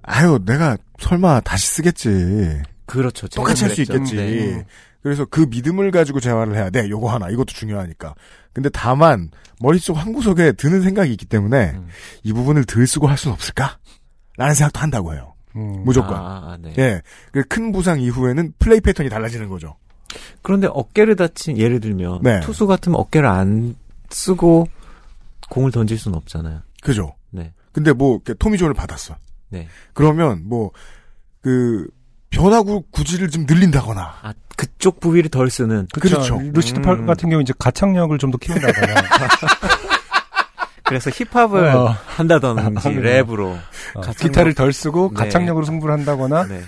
아유, 내가 설마 다시 쓰겠지. 그렇죠. 똑같이 할 수. 있겠지. 네. 그래서 그 믿음을 가지고 재활을 해야 돼. 요거 하나. 이것도 중요하니까. 근데 다만, 머릿속 한 구석에 드는 생각이 있기 때문에, 음. 이 부분을 덜 쓰고 할 수는 없을까? 라는 생각도 한다고 해요. 음, 무조건. 아, 네. 예. 그큰 부상 이후에는 플레이 패턴이 달라지는 거죠. 그런데 어깨를 다친 예를 들면 네. 투수 같으면 어깨를 안 쓰고 공을 던질 수는 없잖아요. 그죠? 네. 근데 뭐, 토미존을 받았어. 네. 그러면 뭐, 그, 변화구 구질을 좀 늘린다거나. 아, 그쪽 부위를 덜 쓰는 그렇죠. 그렇죠. 루시드 팔 음. 같은 경우 이제 가창력을 좀 더 키운다거나. [LAUGHS] 그래서 힙합을 어. 한다든지 랩으로 어, 가창력- 기타를 덜 쓰고 네. 가창력으로 승부를 한다거나 네.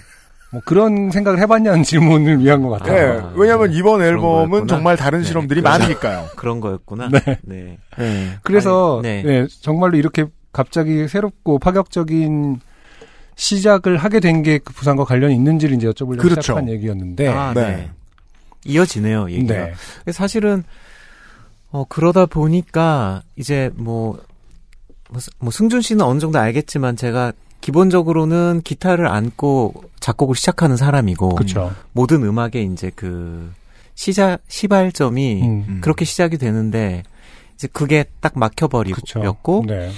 뭐 그런 생각을 해봤냐는 질문을 위한 것 예. 같아요. 아, 왜냐면 이번 그런 앨범은 거였구나. 정말 다른 네, 실험들이 그렇죠. 많으니까요. [LAUGHS] 그런 거였구나. 네. 네. 예. 그래서 아니, 네. 네, 정말로 이렇게 갑자기 새롭고 파격적인 시작을 하게 된 게 그 부상과 관련이 있는지를 이제 여쭤보려고 그렇죠. 시작한 얘기였는데 아, 네. 네. 이어지네요, 얘기가. 네. 사실은 어 그러다 보니까 이제 뭐, 뭐, 스- 뭐 승준 씨는 어느 정도 알겠지만 제가 기본적으로는 기타를 안고 작곡을 시작하는 사람이고 그렇죠. 모든 음악의 이제 그 시작 시발점이 음. 그렇게 시작이 되는데 이제 그게 딱. 막혀버리고 네.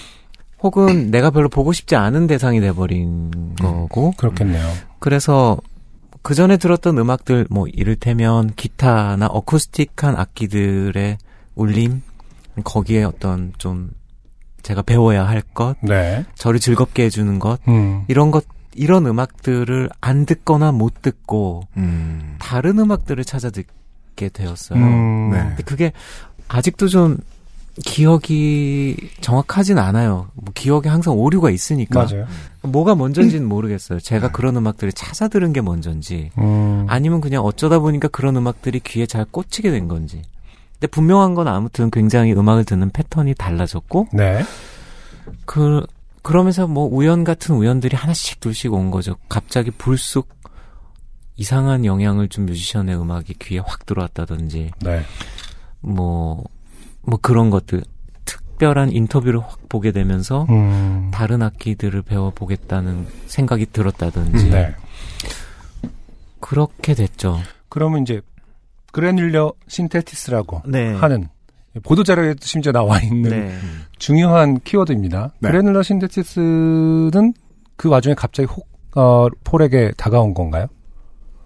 혹은 내가 별로 보고 싶지 않은 대상이 돼버린 거고 그렇겠네요. 그래서 그 전에 들었던 음악들 뭐 이를테면 기타나 어쿠스틱한 악기들의 울림 거기에 어떤 좀 제가 배워야 할 것, 네. 저를 즐겁게 해주는 것 음. 이런 것 이런 음악들을 안 듣거나 못 듣고 음. 다른 음악들을 찾아 듣게 되었어요. 음. 네. 근데 그게 아직도 좀 기억이 정확하진 않아요. 뭐 기억에 항상 오류가 있으니까 맞아요. 뭐가 먼저인지는 모르겠어요. 제가 그런 음악들을 찾아 들은 게 먼저인지 음. 아니면 그냥 어쩌다 보니까 그런 음악들이 귀에 잘 꽂히게 된 건지. 근데 분명한 건 아무튼 굉장히 음악을 듣는 패턴이 달라졌고 네. 그 그러면서 뭐 우연 같은 우연들이 하나씩 둘씩 온 거죠. 갑자기 불쑥 이상한 영향을 준 뮤지션의 음악이 귀에 확 들어왔다든지 네. 뭐뭐 그런 것들 특별한 인터뷰를 확 보게 되면서 음. 다른 악기들을 배워보겠다는 생각이 들었다든지 네. 그렇게 됐죠. 그러면 이제 그래뉼러 신테티스라고 네. 하는 보도 자료에도 심지어 나와 있는 네. 중요한 키워드입니다. 네. 그래뉼러 신테티스는 그 와중에 갑자기 혹 어, 폴에게 다가온 건가요?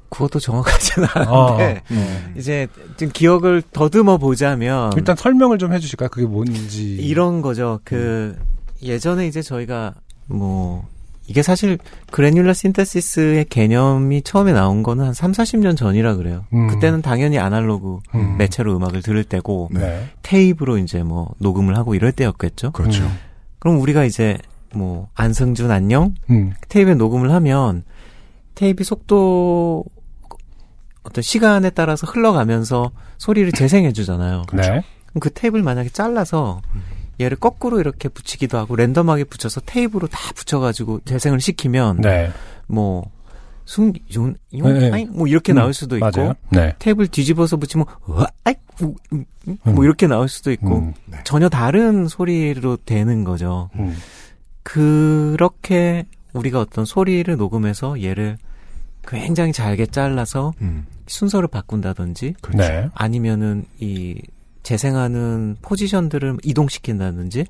그것도 정확하진 어, 않은데 음. 이제 좀 기억을 더듬어 보자면 일단 설명을 좀 해주실까요? 그게 뭔지. 이런 거죠. 그 예전에 이제 저희가 뭐 이게 사실 그래뉼러 신테시스의 개념이 처음에 나온 거는 한 3, 40년 전이라 그래요. 음. 그때는 당연히 아날로그 음. 매체로 음악을 들을 때고 네. 테이프로 이제 뭐 녹음을 하고 이럴 때였겠죠. 그렇죠. 음. 그럼 우리가 이제 뭐 안승준 안녕 음. 테이프에 녹음을 하면 테이프 속도 어떤 시간에 따라서 흘러가면서 소리를 재생해 주잖아요. 네. 그럼 그 테이프를 만약에 잘라서 얘를 거꾸로 이렇게 붙이기도 하고 랜덤하게 붙여서 테이프로 다 붙여가지고 재생을 시키면 네. 뭐 숨, 용, 네, 용, 네. 아이, 뭐 이렇게 음, 나올 수도 있고. 네. 테이프를 뒤집어서 붙이면 으아, 아이, 우, 음, 음, 음. 뭐 이렇게 나올 수도 있고 음. 전혀 다른 소리로 되는 거죠. 음. 그렇게 우리가 어떤 소리를 녹음해서 얘를 굉장히 잘게 잘라서 음. 순서를 바꾼다든지 네. 아니면은 이 재생하는 포지션들을 이동시킨다든지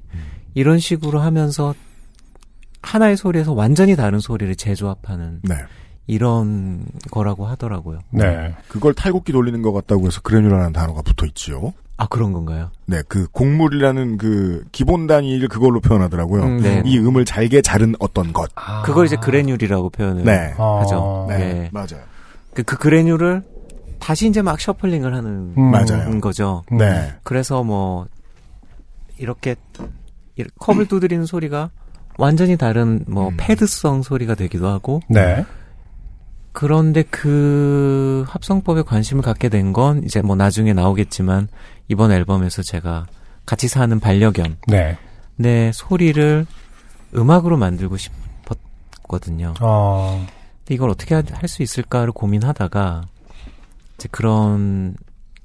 이런 식으로 하면서 하나의 소리에서 완전히 다른 소리를 재조합하는 네. 이런 거라고 하더라고요. 네. 그걸 탈곡기 돌리는 것 같다고 해서 그래뉴라는 단어가 붙어 있지요. 아 그런 건가요? 네, 그 곡물이라는 그 기본 단위를 그걸로 표현하더라고요. 음, 네. 이 음을 잘게 자른 어떤 것. 아. 그걸 이제 그래뉴리라고 표현을 네. 아. 하죠. 네, 네. 맞아요. 그, 그 그래뉴를 다시 이제 막 셔플링을 하는 음. 맞아요. 거죠. 음. 네. 그래서 뭐 이렇게, 이렇게 컵을 두드리는 소리가 완전히 다른 뭐 음. 패드성 소리가 되기도 하고 네. 그런데 그 합성법에 관심을 갖게 된 건 이제 뭐 나중에 나오겠지만 이번 앨범에서 제가 같이 사는 반려견 네. 내 소리를 음악으로 만들고 싶었거든요. 어. 근데 이걸 어떻게 할 수 있을까를 고민하다가 이제 그런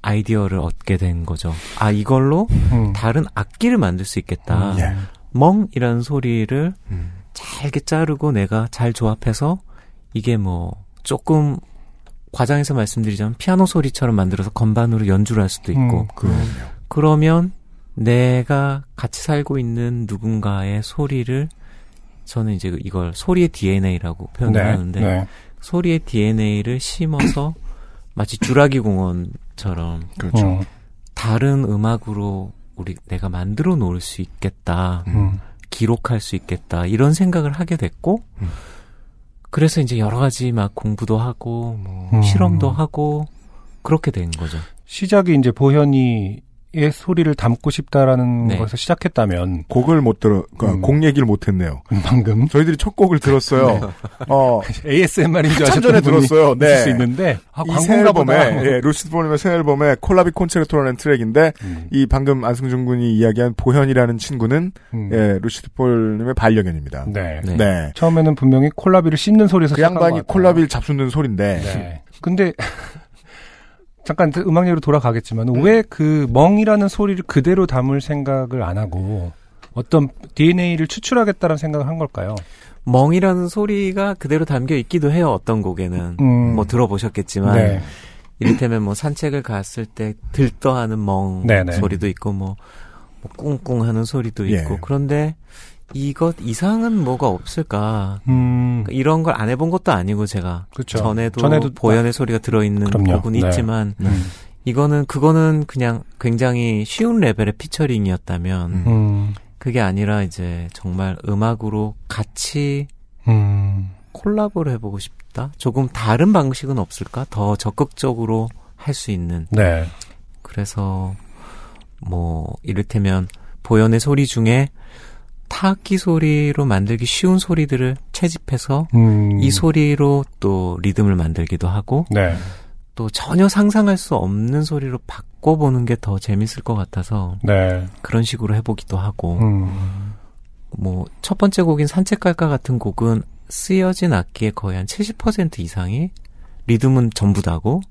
아이디어를 얻게 된 거죠. 아 이걸로 음. 다른 악기를 만들 수 있겠다. 음, 예. 멍이라는 소리를 음. 잘게 자르고 내가 잘 조합해서 이게 뭐 조금 과장해서 말씀드리자면 피아노 소리처럼 만들어서 건반으로 연주를 할 수도 있고 음. 그러면 내가 같이 살고 있는 누군가의 소리를 저는 이제 이걸 소리의 DNA라고 표현을 네. 하는데 네. 소리의 DNA를 심어서 마치 주라기 공원처럼 그렇죠. 음. 다른 음악으로 우리 내가 만들어 놓을 수 있겠다. 음. 기록할 수 있겠다. 이런 생각을 하게 됐고 음. 그래서 이제 여러 가지 막 공부도 하고 뭐 음. 실험도 하고 그렇게 된 거죠. 시작이 이제 보현이 의 소리를 담고 싶다라는 네. 것에서 시작했다면 곡을 못 들어, 그러니까 음. 곡 얘기를 못 했네요. 방금 저희들이 첫 곡을 들었어요. [LAUGHS] 어, ASMR인 줄 아셨던 전에 분이 들었어요. 네. 있을 수 있는데 아, 이새 광고인가 앨범에. 예, 루시드 폴님의 새 앨범에 콜라비 콘체르토라는 트랙인데, 음. 이 방금 안승준 군이 이야기한 보현이라는 친구는, 음. 예, 루시드 폴님의 반려견입니다. 네. 네. 네. 처음에는 분명히 콜라비를 씻는 소리에서 그 시작한 양반이. 콜라비를 잡수는 소린데, 네. 근데 잠깐 음악 얘기로 돌아가겠지만 음. 왜그 멍이라는 소리를 그대로 담을 생각을 안 하고 어떤 DNA를 추출하겠다는 생각을 한 걸까요? 멍이라는 소리가 그대로 담겨 있기도 해요. 어떤 곡에는 음. 뭐 들어보셨겠지만 네. 이를테면 뭐 산책을 갔을 때 들떠하는 멍 네네. 소리도 있고 뭐, 뭐 꿍꿍하는 소리도 예. 있고 그런데 이것 이상은 뭐가 없을까? 음. 이런 걸 안 해본 것도 아니고 제가 그렇죠. 전에도, 전에도 보현의 소리가 들어있는 그럼요. 곡은 네. 있지만 음. 이거는 그거는 그냥 굉장히 쉬운 레벨의 피처링이었다면 음. 음. 그게 아니라 이제 정말 음악으로 같이 음. 콜라보를 해보고 싶다. 조금 다른 방식은 없을까? 더 적극적으로 할 수 있는. 네. 그래서 뭐 이를테면 보현의 소리 중에 타악기 소리로 만들기 쉬운 소리들을 채집해서 음. 이 소리로 또 리듬을 만들기도 하고 네. 또 전혀 상상할 수 없는 소리로 바꿔보는 게 더 재밌을 것 같아서 네. 그런 식으로 해보기도 하고 음. 뭐첫 번째 곡인 산책 갈까 같은 곡은 쓰여진 악기의 거의 한 70% 이상이 리듬은 전부 다고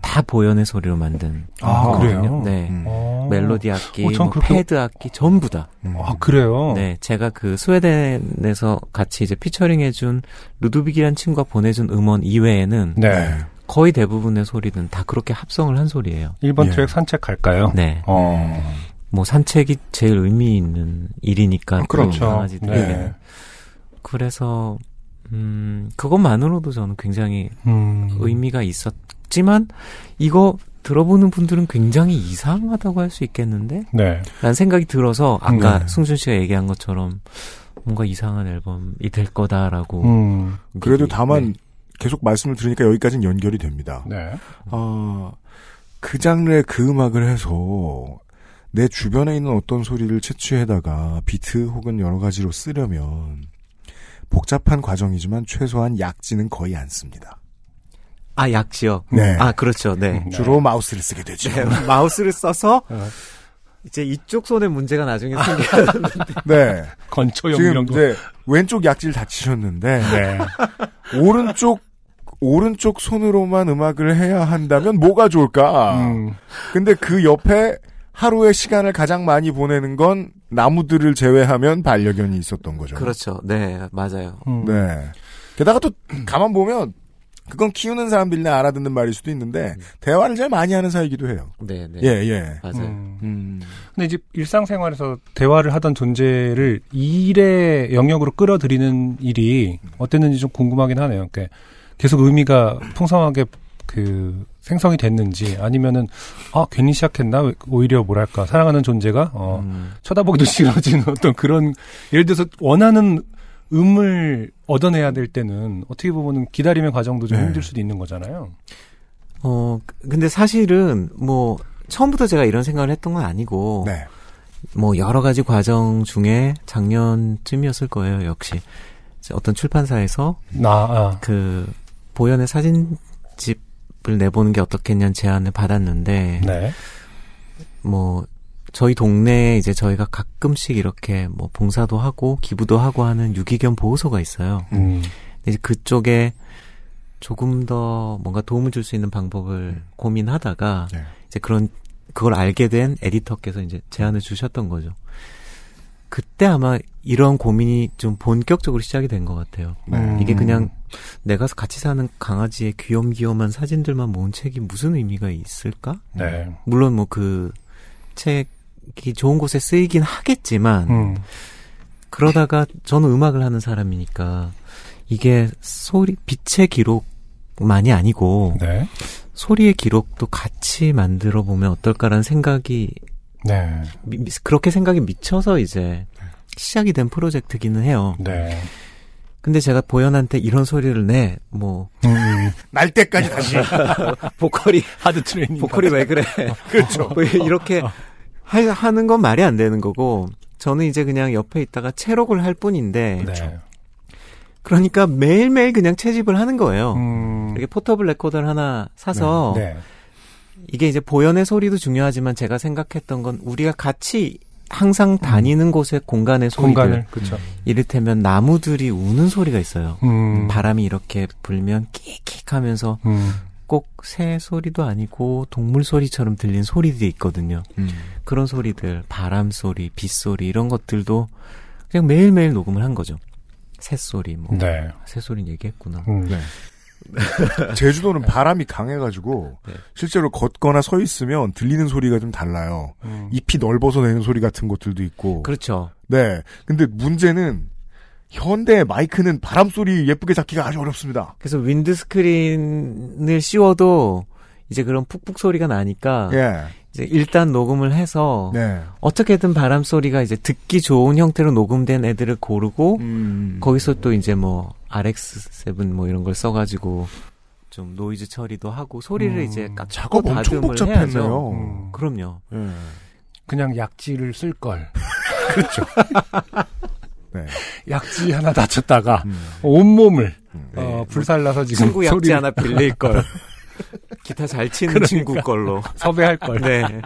다 보현의 소리로 만든 아, 거거든요. 그래요? 네. 음. 어. 멜로디 악기, 어, 전뭐 그렇게- 패드 악기 전부 다. 음. 아, 그래요? 네, 제가 그 스웨덴에서 같이 이제 피처링해준 루드빅이란 친구가 보내준 음원 이외에는 네. 거의 대부분의 소리는 다 그렇게 합성을 한 소리예요. 1번 예. 트랙 산책 갈까요? 네, 어. 뭐 산책이 제일 의미 있는 일이니까 또 그렇죠. 강아지들에게. 네. 그래서 음 그것만으로도 저는 굉장히 음. 의미가 있었 지만 이거 들어보는 분들은 굉장히 이상하다고 할 수 있겠는데? 네. 라는 생각이 들어서 아까 네. 승준 씨가 얘기한 것처럼 뭔가 이상한 앨범이 될 거다라고. 음. 그래도 다만, 네. 계속 말씀을 들으니까 여기까지는 연결이 됩니다. 네. 아, 그 장르의 그 음악을 해서 내 주변에 있는 어떤 소리를 채취해다가 비트 혹은 여러 가지로 쓰려면 복잡한 과정이지만 최소한 약지는 거의 안 씁니다. 아, 약지요? 네. 아, 그렇죠. 네. 네. 주로 마우스를 쓰게 되죠. 네, [LAUGHS] 마우스를 써서 어. 이제 이쪽 손에 문제가 나중에 생겨요. [LAUGHS] 네. 건초용 지금 이런 거. 이제 왼쪽 약지를 다치셨는데 네. 오른쪽 오른쪽 손으로만 음악을 해야 한다면 뭐가 좋을까? 음. 근데 그 옆에 하루의 시간을 가장 많이 보내는 건 나무들을 제외하면 반려견이 있었던 거죠. 그렇죠. 네, 맞아요. 음. 네. 게다가 또 가만 보면 그건 키우는 사람들이나 알아듣는 말일 수도 있는데 대화를 제일 많이 하는 사이기도 해요. 네, 네. 예, 예. 맞아요. 음. 음. 근데 이제 일상생활에서 대화를 하던 존재를 일의 영역으로 끌어들이는 일이 어땠는지 좀 궁금하긴 하네요. 그러니까 계속 의미가 풍성하게 그 생성이 됐는지 아니면은 아 괜히 시작했나 오히려 뭐랄까 사랑하는 존재가 어 음. 쳐다보기도 [LAUGHS] 싫어지는 어떤 그런 예를 들어서 원하는 음을 얻어내야 될 때는 어떻게 보면은 기다림의 과정도 좀 네. 힘들 수도 있는 거잖아요. 어, 근데 사실은 뭐 처음부터 제가 이런 생각을 했던 건 아니고 네. 뭐 여러 가지 과정 중에 작년쯤이었을 거예요, 역시. 어떤 출판사에서 나 아, 그 보현의 사진집을 내보는 게 어떻겠냐는 제안을 받았는데 네. 뭐 저희 동네에 이제 저희가 가끔씩 이렇게 뭐 봉사도 하고 기부도 하고 하는 유기견 보호소가 있어요. 음. 이제 그쪽에 조금 더 뭔가 도움을 줄 수 있는 방법을 고민하다가 네. 이제 그런 그걸 알게 된 에디터께서 이제 제안을 주셨던 거죠. 그때 아마 이런 고민이 좀 본격적으로 시작이 된 것 같아요. 음. 이게 그냥 내가 같이 사는 강아지의 귀염귀염한 사진들만 모은 책이 무슨 의미가 있을까? 네. 물론 뭐 그 책이 좋은 곳에 쓰이긴 하겠지만 음. 그러다가 저는 음악을 하는 사람이니까 이게 소리 빛의 기록만이 아니고 네. 소리의 기록도 같이 만들어 보면 어떨까라는 생각이 네. 미- 미- 그렇게 생각이 미쳐서 이제 시작이 된 프로젝트기는 해요. 네. 근데 제가 보현한테 이런 소리를 내, 뭐, 음. [LAUGHS] 날 때까지 다시. [LAUGHS] 보컬이, 하드 트레이닝. 보컬이 왜 그래. [LAUGHS] 그렇죠. 뭐 이렇게 하, 하는 건 말이 안 되는 거고, 저는 이제 그냥 옆에 있다가 채록을 할 뿐인데, 네. 그러니까 매일매일 그냥 채집을 하는 거예요. 음. 이렇게 portable 레코더를 하나 사서, 네. 이게 이제 보현의 소리도 중요하지만 제가 생각했던 건 우리가 같이 항상 다니는 곳의 공간의 소리들. 공간을 그렇죠. 이를테면 나무들이 우는 소리가 있어요. 음. 바람이 이렇게 불면 끽끽 하면서 음. 꼭 새 소리도 아니고 동물 소리처럼 들린 소리들이 있거든요. 음. 그런 소리들, 바람 소리, 빗소리 이런 것들도 그냥 매일매일 녹음을 한 거죠. 새소리 뭐. 네. 새소리는 얘기했구나. 음. 네. [LAUGHS] 제주도는 바람이 강해가지고 네. 실제로 걷거나 서 있으면 들리는 소리가 좀 달라요. 음. 잎이 넓어서 내는 소리 같은 것들도 있고. 그렇죠. 네. 근데 문제는 현대 마이크는 바람 소리 예쁘게 잡기가 아주 어렵습니다. 그래서 윈드 스크린을 씌워도 이제 그런 푹푹 소리가 나니까 예. 이제 일단 녹음을 해서 네. 어떻게든 바람 소리가 이제 듣기 좋은 형태로 녹음된 애들을 고르고 음. 거기서 또 이제 뭐 RX7 뭐 이런 걸 써가지고 좀 노이즈 처리도 하고 소리를 음. 이제 깎고 작업 엄청 복잡했네요. 음. 그럼요. 예. 그냥 약지를 쓸 걸. [LAUGHS] [LAUGHS] 네. 약지 하나 다쳤다가 음. 온몸을 음. 어, 불살라서 지금 친구 약지 소리를 하나 빌릴 걸. [LAUGHS] 기타 잘 치는 그러니까. 친구 걸로. 섭외할 걸. 네. [LAUGHS]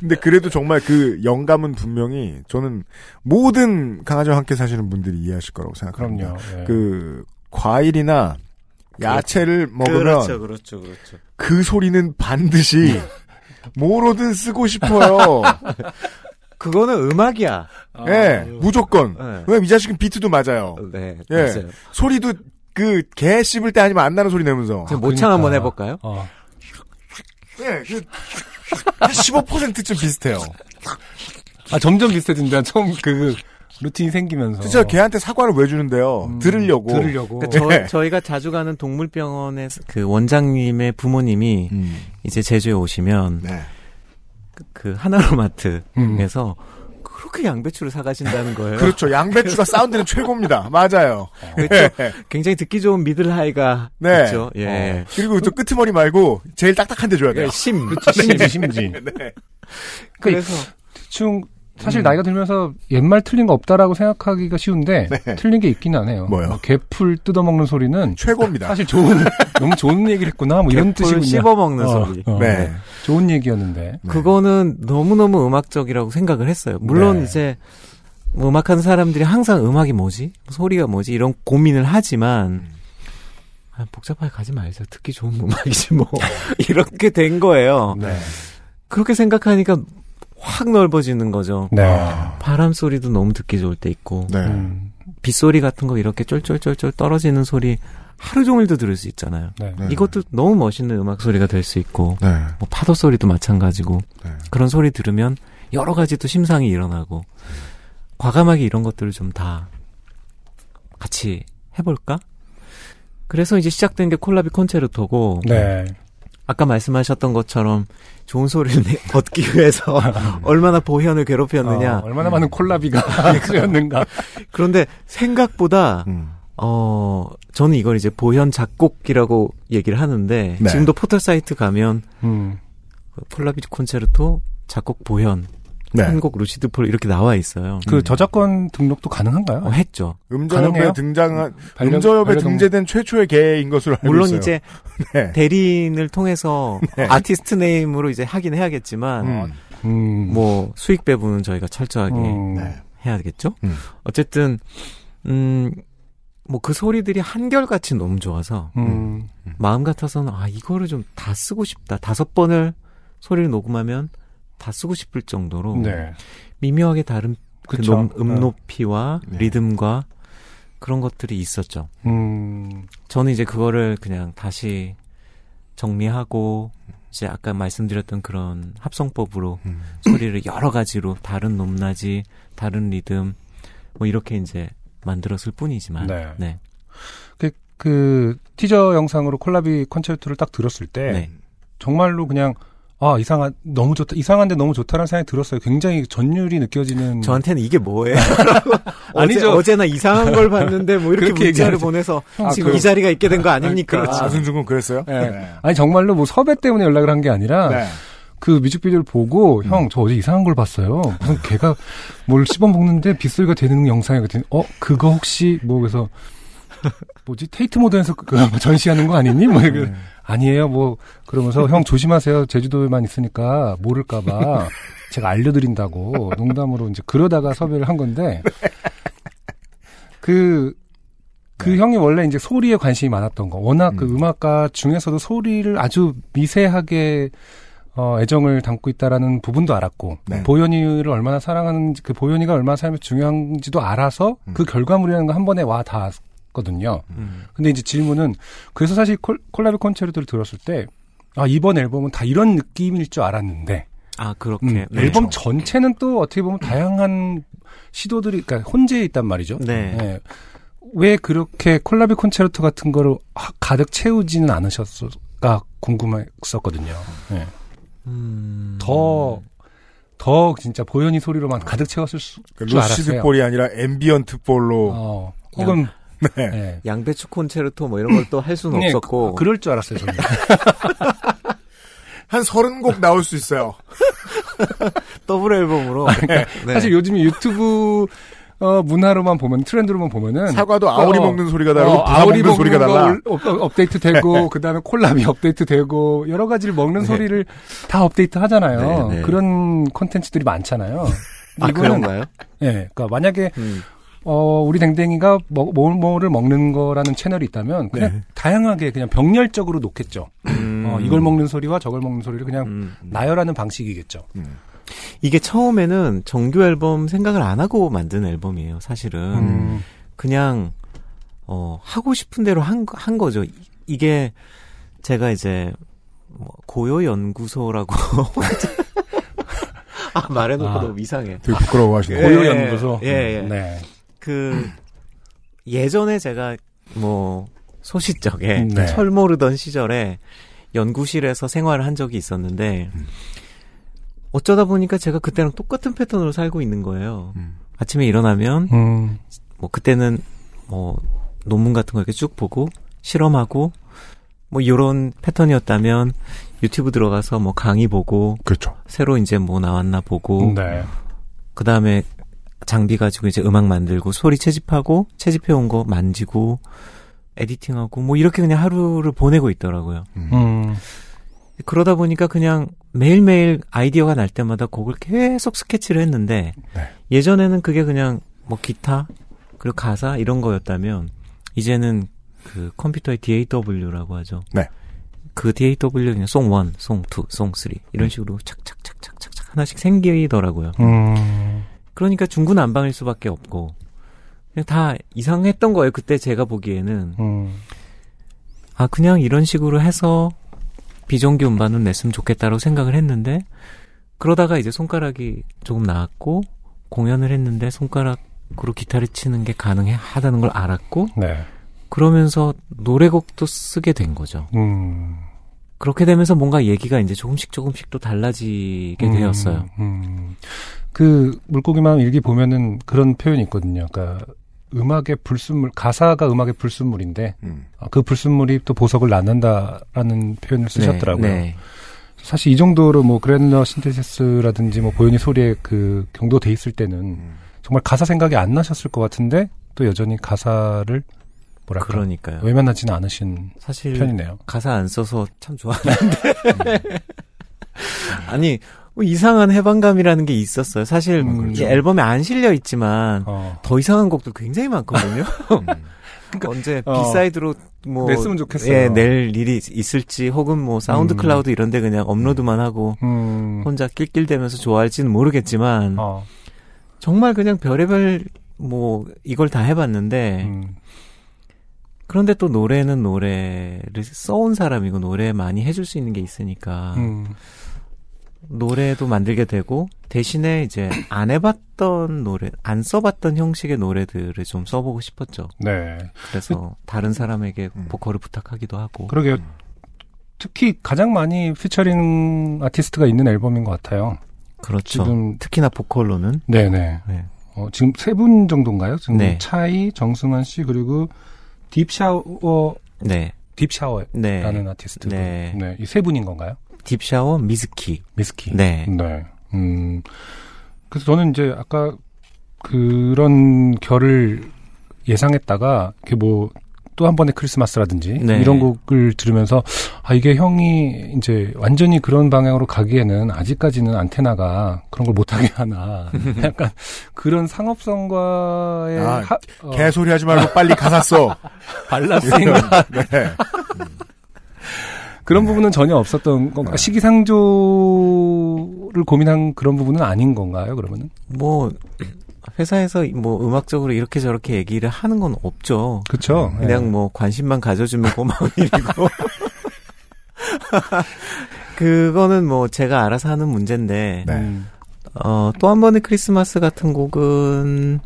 근데 그래도 정말 그 영감은 분명히 저는 모든 강아지와 함께 사시는 분들이 이해하실 거라고 생각합니다. 그럼요. 예. 그 과일이나 야채를 먹으면 그렇죠, 그렇죠, 그렇죠. 그 소리는 반드시 [LAUGHS] 뭐로든 쓰고 싶어요. 그거는 음악이야. 예, 무조건. 네. 왜냐면 이 자식은 비트도 맞아요. 네, 예. 맞아요. 소리도 그 개 씹을 때 아니면 안 나는 소리 내면서. 제가 모창 한번 그러니까. 해볼까요? 어. 예, 그, 한 15%쯤 비슷해요. 아 점점 비슷해진다. 처음 그 루틴이 생기면서. 진짜 개한테 사과를 왜 주는데요? 음, 들으려고. 들으려고. 그러니까 네. 저, 저희가 자주 가는 동물병원의 그 원장님의 부모님이 음, 이제 제주에 오시면 네. 그 하나로마트에서 음. 그렇게 양배추를 사가신다는 [LAUGHS] 거예요. 그렇죠. 양배추가 사운드는 [LAUGHS] 최고입니다. 맞아요. 그렇죠. 예. 굉장히 듣기 좋은 미들 하이가 네. 있죠. 예. 그리고 또 끄트머리 말고 제일 딱딱한 데 줘야 돼요. [LAUGHS] 심. 심지 심지. 네. 그래서 대충 사실 나이가 들면서 옛말 틀린 거 없다라고 생각하기가 쉬운데 네. 틀린 게 있긴 하네요. 뭐요? 뭐 개풀 뜯어먹는 소리는 최고입니다. 사실 좋은 [LAUGHS] 너무 좋은 얘기를 했구나 뭐 이런 개풀 뜻이군요. 씹어먹는 어, 소리. 어, 네. 좋은 얘기였는데. 그거는 너무 너무 음악적이라고 생각을 했어요. 물론 네. 이제 뭐 음악하는 사람들이 항상 음악이 뭐지? 소리가 뭐지? 이런 고민을 하지만 아, 복잡하게 가지 말자. 듣기 좋은 음악이지 뭐. [LAUGHS] 이렇게 된 거예요. 네. 그렇게 생각하니까 확 넓어지는 거죠. 네. 바람 소리도 너무 듣기 좋을 때 있고 네. 음, 빗소리 같은 거 이렇게 쫄쫄쫄쫄 떨어지는 소리 하루 종일도 들을 수 있잖아요. 네. 네. 이것도 너무 멋있는 음악 소리가 될 수 있고 네. 뭐 파도 소리도 마찬가지고 네. 그런 소리 들으면 여러 가지 또 심상이 일어나고 과감하게 이런 것들을 좀 다 같이 해볼까? 그래서 이제 시작된 게 콜라비 콘체르토고 네. 아까 말씀하셨던 것처럼 좋은 소리를 내- 얻기 위해서 [LAUGHS] 얼마나 보현을 괴롭혔느냐. 어, 얼마나 많은 콜라비가 [LAUGHS] 그였는가. 그런데 생각보다 음. 어 저는 이걸 이제 보현 작곡이라고 얘기를 하는데 네. 지금도 포털 사이트 가면 음. 그 콜라비 콘체르토 작곡 보현 네. 편곡 루시드 폴 이렇게 나와 있어요. 그 저작권 등록도 가능한가요? 어, 했죠. 음저협에? 등장한 반려- 음저협에 등재된 최초의 개인 것으로 알고 물론 있어요. 이제 [LAUGHS] 네. 대리인을 통해서 네. artist name으로 이제 하긴 해야겠지만 음. 음. 뭐 수익 배분은 저희가 철저하게 음. 네. 해야겠죠. 음. 어쨌든 음. 뭐 그 소리들이 한결같이 너무 좋아서 음. 마음 같아서는 아 이거를 좀 다 쓰고 싶다 다섯 번을 소리를 녹음하면 다 쓰고 싶을 정도로 네. 미묘하게 다른 그. 높- 음 높이와 네. 리듬과 그런 것들이 있었죠. 음. 저는 이제 그거를 그냥 다시 정리하고 이제 아까 말씀드렸던 그런 합성법으로 음. 소리를 여러 가지로 다른 높낮이, 다른 리듬 뭐 이렇게 이제 만들었을 뿐이지만 네. 네. 그, 그 티저 영상으로 콜라비 콘체르토를 딱 들었을 때 네. 정말로 그냥 아 이상한 너무 좋다 이상한데 너무 좋다라는 생각이 들었어요. 굉장히 전율이 느껴지는. 저한테는 이게 뭐예요? [LAUGHS] 아니죠. 어제, 어제나 이상한 걸 봤는데 뭐 이렇게 문자를 얘기하죠. 보내서 아, 지금 그- 이 자리가 있게 된 거 아닙니까? 그렇죠. 아, 승준 군 그랬어요? 네. 아니 정말로 뭐 섭외 때문에 연락을 한 게 아니라 네. 그 뮤직비디오를 보고 형저 어제 이상한 걸 봤어요. 무슨 걔가 뭘 씹어 먹는데 빗소리가 되는 영상이거든요. 어 그거 혹시 뭐 그래서 뭐지 테이트 모드에서 그 전시하는 거 아니니? 뭐 이렇게 아니에요. 뭐 그러면서 형 조심하세요. 제주도에만 있으니까 모를까봐 [LAUGHS] 제가 알려드린다고 농담으로 이제 그러다가 섭외를 한 건데 그. 그 형이 원래 이제 소리에 관심이 많았던 거. 워낙 그 음. 음악가 중에서도 소리를 아주 미세하게 어, 애정을 담고 있다라는 부분도 알았고 네. 보현이를 얼마나 사랑하는지 그 보현이가 얼마나 삶에 중요한지도 알아서 음. 그 결과물이라는 거 한 번에 와 닿았 거든요. 음. 근데 이제 질문은 그래서 사실 콜, 콜라비 콘체르토를 들었을 때 아, 이번 앨범은 다 이런 느낌일 줄 알았는데 아 그렇게 음, 네. 앨범 전체는 또 어떻게 보면 다양한 시도들이 그러니까 혼재해 있단 말이죠. 네. 예. 왜 그렇게 콜라비 콘체르토 같은 거를 하- 가득 채우지는 않으셨을까 궁금했었거든요. 예. 음. 더, 더 진짜 보현이 소리로만 가득 채웠을 수, 그줄 루시드 알았어요. 폴이 아니라 ambient 폴로 어, 혹은, 네. 예. 양배추 콘체르토 뭐 이런 걸 또 할 수는 네, 없었고 그, 럴줄 알았어요, 저는. 한 서른 곡 나올 수 있어요. [LAUGHS] 더블 앨범으로 네. 사실 요즘 유튜브, 어, 문화로만 보면, 트렌드로만 보면은. 사과도 아오리 어, 먹는 소리가 다르고 어, 부사 아오리 먹는 소리가 거 달라. 올- 업, 업데이트 되고, 그 다음에 콜라비 업데이트 되고, 여러 가지를 먹는 네. 소리를 다 업데이트 하잖아요. 네, 네. 그런 콘텐츠들이 많잖아요. 아 이거는- 그런가요? 예, 그러니까 만약에 음. 어, 우리 댕댕이가 뭐, 뭐, 뭐를 먹는 거라는 채널이 있다면 그냥 네. 다양하게 그냥 병렬적으로 놓겠죠. 음. 어, 이걸 먹는 소리와 저걸 먹는 소리를 그냥 음. 나열하는 방식이겠죠. 음. 이게 처음에는 정규 앨범 생각을 안 하고 만든 앨범이에요. 사실은 음, 그냥 어 하고 싶은 대로 한, 한 거죠. 이- 이게 제가 이제 뭐 고요 연구소라고 [LAUGHS] 아 말해놓고 아. 너무 이상해. 되게 부끄러워하시네요. 예. 고요연구소. 예, 예. 네. 그 예전에 제가 뭐 소시적에 네. 철 모르던 시절에 연구실에서 생활을 한 적이 있었는데 어쩌다 보니까 제가 그때랑 똑같은 패턴으로 살고 있는 거예요. 음. 아침에 일어나면 음, 뭐 그때는 뭐 논문 같은 거 이렇게 쭉 보고 실험하고 뭐 요런 패턴이었다면 유튜브 들어가서 뭐 강의 보고 그렇죠. 새로 이제 뭐 나왔나 보고 네. 그 다음에 장비 가지고 이제 음악 만들고 소리 채집하고 채집해 온 거 만지고 에디팅하고 뭐 이렇게 그냥 하루를 보내고 있더라고요. 음, 그러다 보니까 그냥 매일매일 아이디어가 날 때마다 곡을 계속 스케치를 했는데 네. 예전에는 그게 그냥 뭐 기타 그리고 가사 이런 거였다면 이제는 그 컴퓨터의 DAW라고 하죠. 네. 그 DAW 그냥 송 1, 송 2, 송 3 이런 식으로 착착착착착착 하나씩 생기더라고요. 음, 그러니까 중구난방일 수밖에 없고 그냥 다 이상했던 거예요. 그때 제가 보기에는 음, 아 그냥 이런 식으로 해서 비정규 음반은 냈으면 좋겠다라고 생각을 했는데 그러다가 이제 손가락이 조금 나았고 공연을 했는데 손가락으로 기타를 치는 게 가능하다는 걸 알았고 네. 그러면서 노래곡도 쓰게 된 거죠. 음. 그렇게 되면서 뭔가 얘기가 이제 조금씩 조금씩 또 달라지게 음, 되었어요. 음. 그 물고기만 일기 보면은 그런 표현이 있거든요. 그러니까 음악의 불순물 가사가 음악의 불순물인데 음. 아, 그 불순물이 또 보석을 낳는다라는 표현을 쓰셨더라고요. 네, 네. 사실 이 정도로 뭐 그랜러 신테시스라든지 뭐 보현이 소리에 그 경도 돼 있을 때는 음. 정말 가사 생각이 안 나셨을 것 같은데 또 여전히 가사를 뭐랄까 그러니까요. 외면하지는 않으신 사실 편이네요. 가사 안 써서 참 좋아하는데. [LAUGHS] 아니, 뭐 이상한 해방감이라는 게 있었어요. 사실 음, 이 그렇죠. 앨범에 안 실려 있지만 어. 더 이상한 곡도 굉장히 많거든요. [LAUGHS] 음. 그러니까 언제 어. B-side로 뭐 냈으면 좋겠어요. 예, 낼 일이 있을지 혹은 뭐 사운드 음. 클라우드 이런데 그냥 업로드만 하고 음. 혼자 낄낄대면서 좋아할지는 모르겠지만 어. 정말 그냥 별의별 뭐 이걸 다 해봤는데 음. 그런데 또 노래는 노래를 써온 사람이고 노래 많이 해줄 수 있는 게 있으니까 음. 노래도 만들게 되고 대신에 이제 안 해봤던 노래, 안 써봤던 형식의 노래들을 좀 써보고 싶었죠. 네. 그래서 다른 사람에게 음. 보컬을 부탁하기도 하고. 그러게요. 특히 가장 많이 피처링 아티스트가 있는 앨범인 것 같아요. 그렇죠. 지금 특히나 보컬로는 네네. 네. 어, 지금 세 분 정도인가요? 지금 네. 차이, 정승환 씨 그리고 딥샤워 네, 딥샤워라는 네, 아티스트. 네. 네. 이 세 분인 건가요? 딥샤워, 미즈키. 미스키. 네, 네. 음. 그래서 저는 이제 아까 그런 결을 예상했다가 이게 뭐 또 한 번의 크리스마스라든지 네. 이런 곡을 들으면서 아 이게 형이 이제 완전히 그런 방향으로 가기에는 아직까지는 안테나가 그런 걸 못하게 하나 [LAUGHS] 약간 그런 상업성과의 아, 하, 어, 개소리 하지 말고 빨리 가사 써. [LAUGHS] 밸런스인가 네. 그런 부분은 전혀 없었던 건가 네. 시기상조를 고민한 그런 부분은 아닌 건가요 그러면은 뭐 회사에서 뭐 음악적으로 이렇게 저렇게 얘기를 하는 건 없죠. 그렇죠 그냥 뭐 관심만 가져주면 고마운 [LAUGHS] 일이고. [LAUGHS] 그거는 뭐 제가 알아서 하는 문제인데 네. 음. 어, 또 한 번의 크리스마스 같은 곡은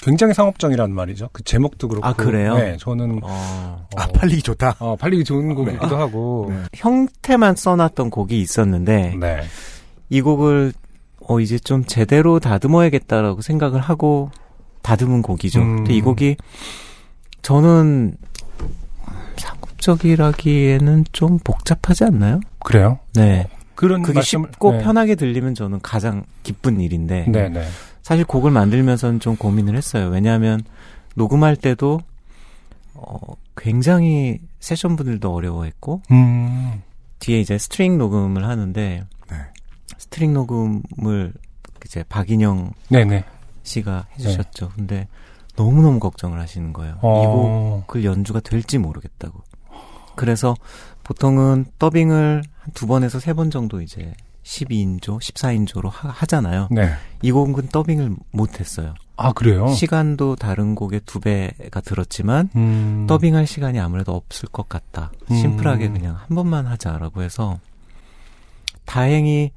굉장히 상업적이라는 말이죠. 그 제목도 그렇고. 아, 그래요? 네, 저는 어, 아, 팔리기 좋다. 어, 팔리기 좋은 곡이기도 하고. 네. 형태만 써놨던 곡이 있었는데 네. 이 곡을 어 이제 좀 제대로 다듬어야겠다라고 생각을 하고 다듬은 곡이죠. 음. 근데 이 곡이 저는 상업적이라기에는 좀 복잡하지 않나요? 그래요? 네. 그런 그게 말씀을- 쉽고 네. 편하게 들리면 저는 가장 기쁜 일인데 네, 네. 사실 곡을 만들면서는 좀 고민을 했어요. 왜냐하면 녹음할 때도 어, 굉장히 세션 분들도 어려워했고 음. 뒤에 이제 스트링 녹음을 하는데 네. 스트링 녹음을 이제 박인영 네, 네. 씨가 해주셨죠. 근데 너무 너무 걱정을 하시는 거예요. 이 어. 곡을 연주가 될지 모르겠다고. 그래서 보통은 더빙을 한 두 번에서 세 번 정도 이제 12인조, 14인조로 하, 잖아요 네. 이 곡은 더빙을 못했어요. 아, 그래요? 시간도 다른 곡의 두 배가 들었지만 음. 더빙할 시간이 아무래도 없을 것 같다. 음. 심플하게 그냥 한 번만 하자라고 해서 다행히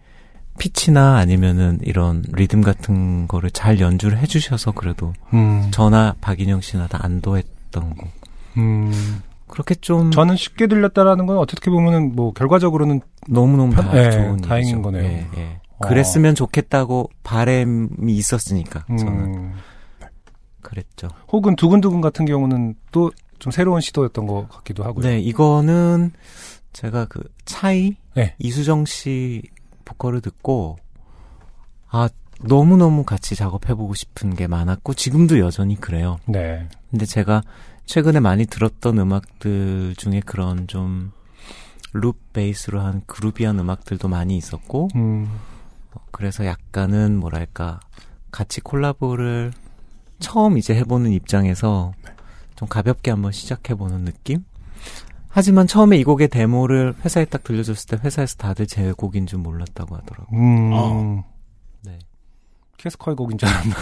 피치나 아니면은 이런 리듬 같은 거를 잘 연주를 해주셔서 그래도 음. 저나 박인영 씨나 다 안도했던 곡. 음. 그렇게 좀 저는 쉽게 들렸다라는 건 어떻게 보면은 뭐 결과적으로는 너무 너무 편- 다 예, 좋은 다행인 일이죠. 거네요. 예, 예. 어. 그랬으면 좋겠다고 바램이 있었으니까 저는 음. 그랬죠. 혹은 두근두근 같은 경우는 또 좀 새로운 시도였던 것 같기도 하고요. 네, 이거는 제가 그 차이 네. 이수정 씨 보컬을 듣고 아 너무 너무 같이 작업해보고 싶은 게 많았고 지금도 여전히 그래요. 네. 근데 제가 최근에 많이 들었던 음악들 중에 그런 좀 룹 베이스로 한 그루비한 음악들도 많이 있었고 음. 어, 그래서 약간은 뭐랄까 같이 콜라보를 처음 이제 해보는 입장에서 좀 가볍게 한번 시작해보는 느낌? 하지만 처음에 이 곡의 데모를 회사에 딱 들려줬을 때 회사에서 다들 제 곡인 줄 몰랐다고 하더라고요. 음. 어. 네. 캐스커의 곡인 줄 알았나.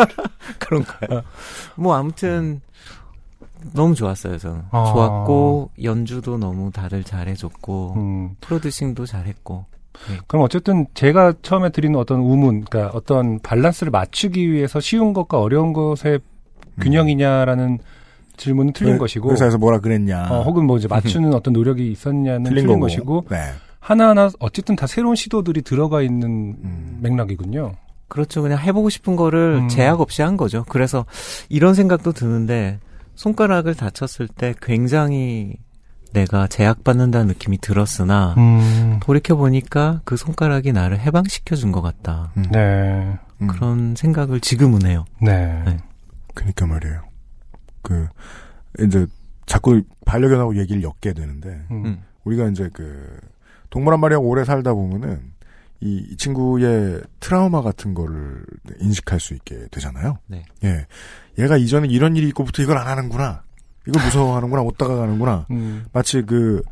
[LAUGHS] 그런가요? 뭐 아무튼 너무 좋았어요, 저는. 아. 좋았고 연주도 너무 다들 잘해줬고 음. 프로듀싱도 잘했고. 그럼 어쨌든 제가 처음에 드리는 어떤 우문, 그러니까 어떤 밸런스를 맞추기 위해서 쉬운 것과 어려운 것의 균형이냐라는 질문은 틀린 회- 것이고 회사에서 뭐라 그랬냐. 어, 혹은 뭐 이제 맞추는 어떤 노력이 있었냐는 틀린 틀린. 것이고 네. 하나하나 어쨌든 다 새로운 시도들이 들어가 있는 음. 맥락이군요. 그렇죠. 그냥 해보고 싶은 거를 음. 제약 없이 한 거죠. 그래서 이런 생각도 드는데 손가락을 다쳤을 때 굉장히 내가 제약받는다는 느낌이 들었으나 음. 돌이켜 보니까 그 손가락이 나를 해방시켜 준 것 같다. 네. 음. 그런 생각을 지금은 해요. 네. 네. 그니까 말이에요. 그, 이제, 자꾸 반려견하고 얘기를 엮게 되는데, 음. 음. 우리가 이제 그, 동물 한 마리랑 오래 살다 보면은, 이, 이 친구의 트라우마 같은 거를 인식할 수 있게 되잖아요. 네. 예. 얘가 이전에 이런 일이 있고부터 이걸 안 하는구나. 이걸 무서워하는구나. 못 다가가는구나. [LAUGHS] 음. 마치 그,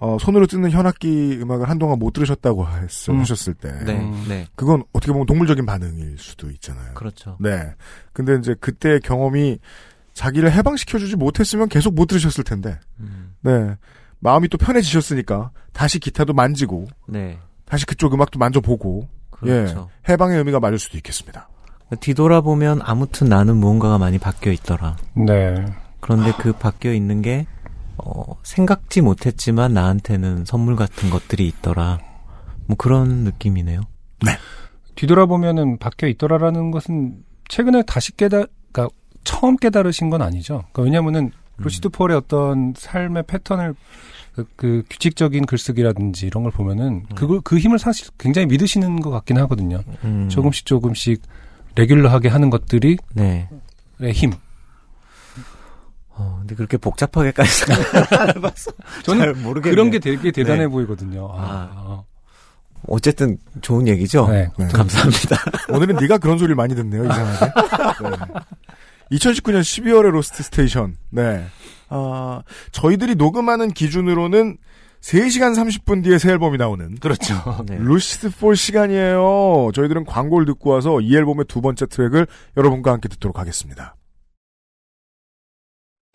어, 손으로 뜯는 현악기 음악을 한동안 못 들으셨다고 했, 음. 하셨을 때. 네, 음. 네. 그건 어떻게 보면 동물적인 반응일 수도 있잖아요. 그렇죠. 네. 근데 이제 그때 경험이 자기를 해방시켜주지 못했으면 계속 못 들으셨을 텐데. 음. 네. 마음이 또 편해지셨으니까 다시 기타도 만지고 네. 다시 그쪽 음악도 만져보고 그렇죠. 예. 해방의 의미가 맞을 수도 있겠습니다. 뒤돌아보면 아무튼 나는 무언가가 많이 바뀌어 있더라. 네. 그런데 그 바뀌어 있는 게 어, 생각지 못했지만 나한테는 선물 같은 것들이 있더라. 뭐 그런 느낌이네요. 뒤돌아보면은 바뀌어 있더라라는 것은 최근에 다시 깨달, 처음 깨달으신 건 아니죠. 그러니까 왜냐면은 루시드 폴의 어떤 삶의 패턴을 그, 그 규칙적인 글쓰기라든지 이런 걸 보면은 그걸 그 힘을 사실 굉장히 믿으시는 것 같긴 하거든요. 음, 조금씩 조금씩 레귤러하게 하는 것들이 네. 힘. 어, 근데 그렇게 복잡하게까지 생각 안 해봤어. 저는 잘 모르겠네요. 그런 게 되게 대단해 네. 보이거든요. 아, 아. 어쨌든 좋은 얘기죠. 네. 네. 감사합니다. 오늘은 제가 그런 소리를 많이 듣네요. 이상하게. [LAUGHS] 네. 2019년 12월의 로스트 스테이션. 네. 아, 저희들이 녹음하는 기준으로는 3시간 30분 뒤에 새 앨범이 나오는 그렇죠. [LAUGHS] 네. 루시드 폴 시간이에요. 저희들은 광고를 듣고 와서 이 앨범의 두 번째 트랙을 여러분과 함께 듣도록 하겠습니다.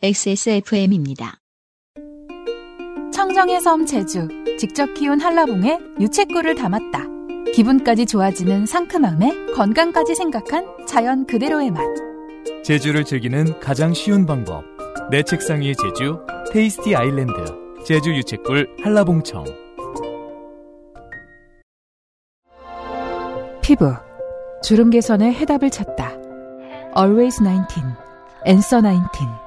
XSFM입니다. 청정의 섬 제주 직접 키운 한라봉에 유채꿀을 담았다. 기분까지 좋아지는 상큼함에 건강까지 생각한 자연 그대로의 맛. 제주를 즐기는 가장 쉬운 방법. 내 책상 위의 제주, 테이스티 아일랜드, 제주 유채꿀 한라봉청. 피부 주름 개선의 해답을 찾다. Always 19, Answer 19.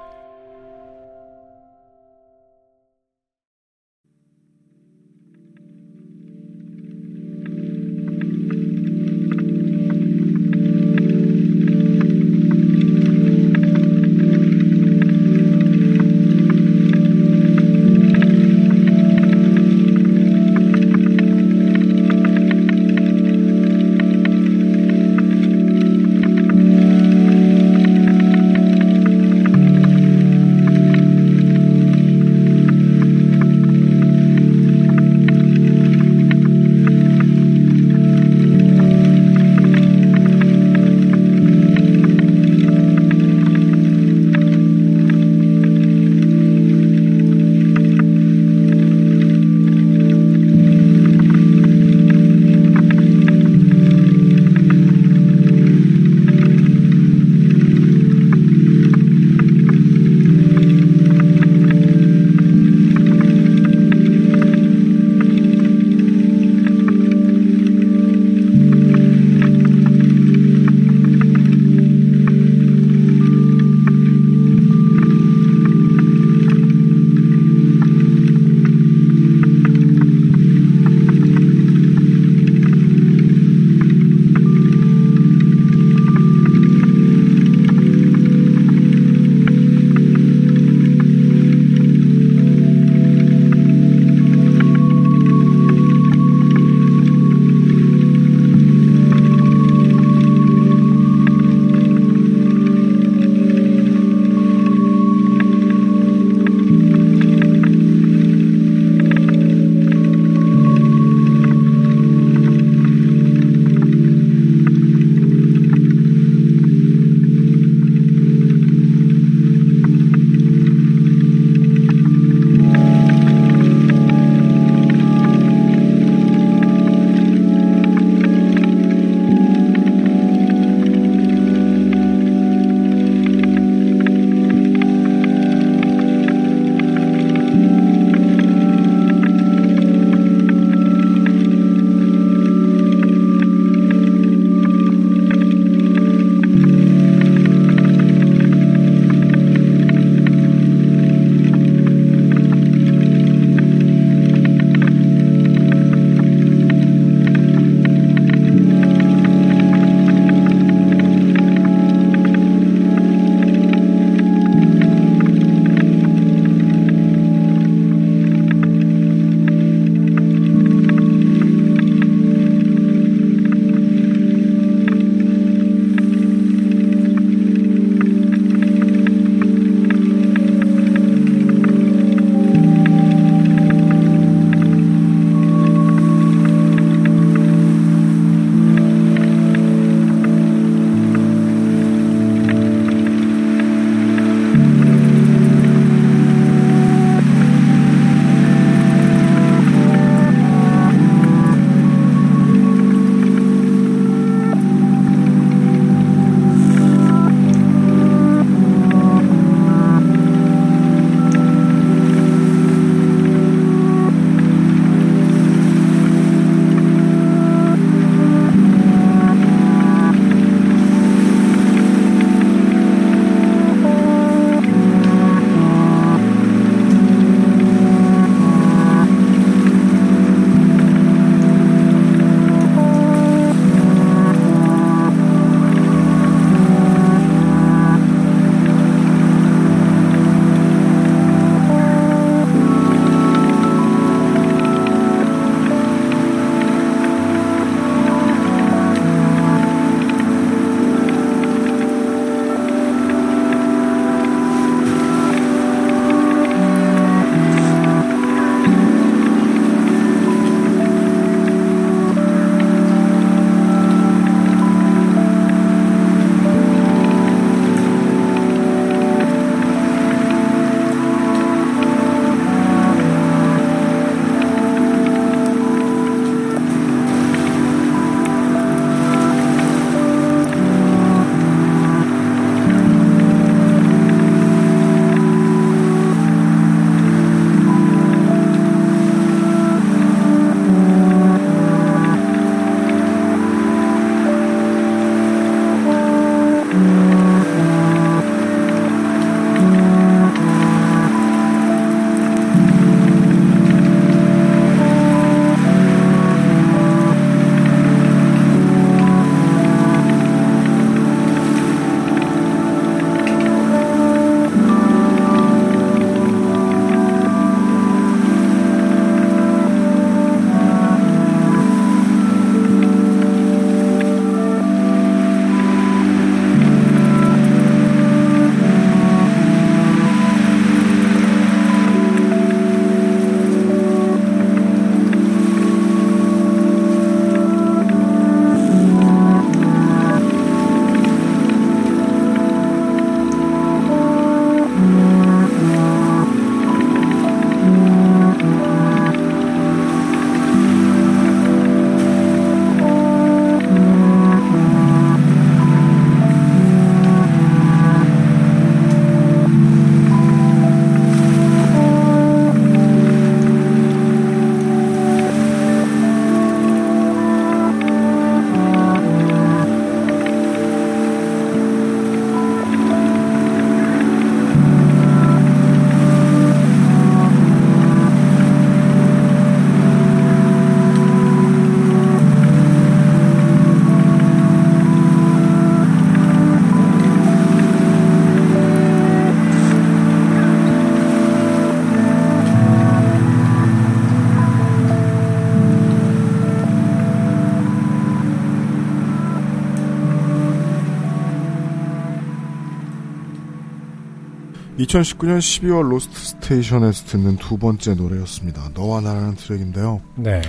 2019년 12월 로스트 스테이션에서 듣는 두 번째 노래였습니다. 너와 나라는 트랙인데요. 네.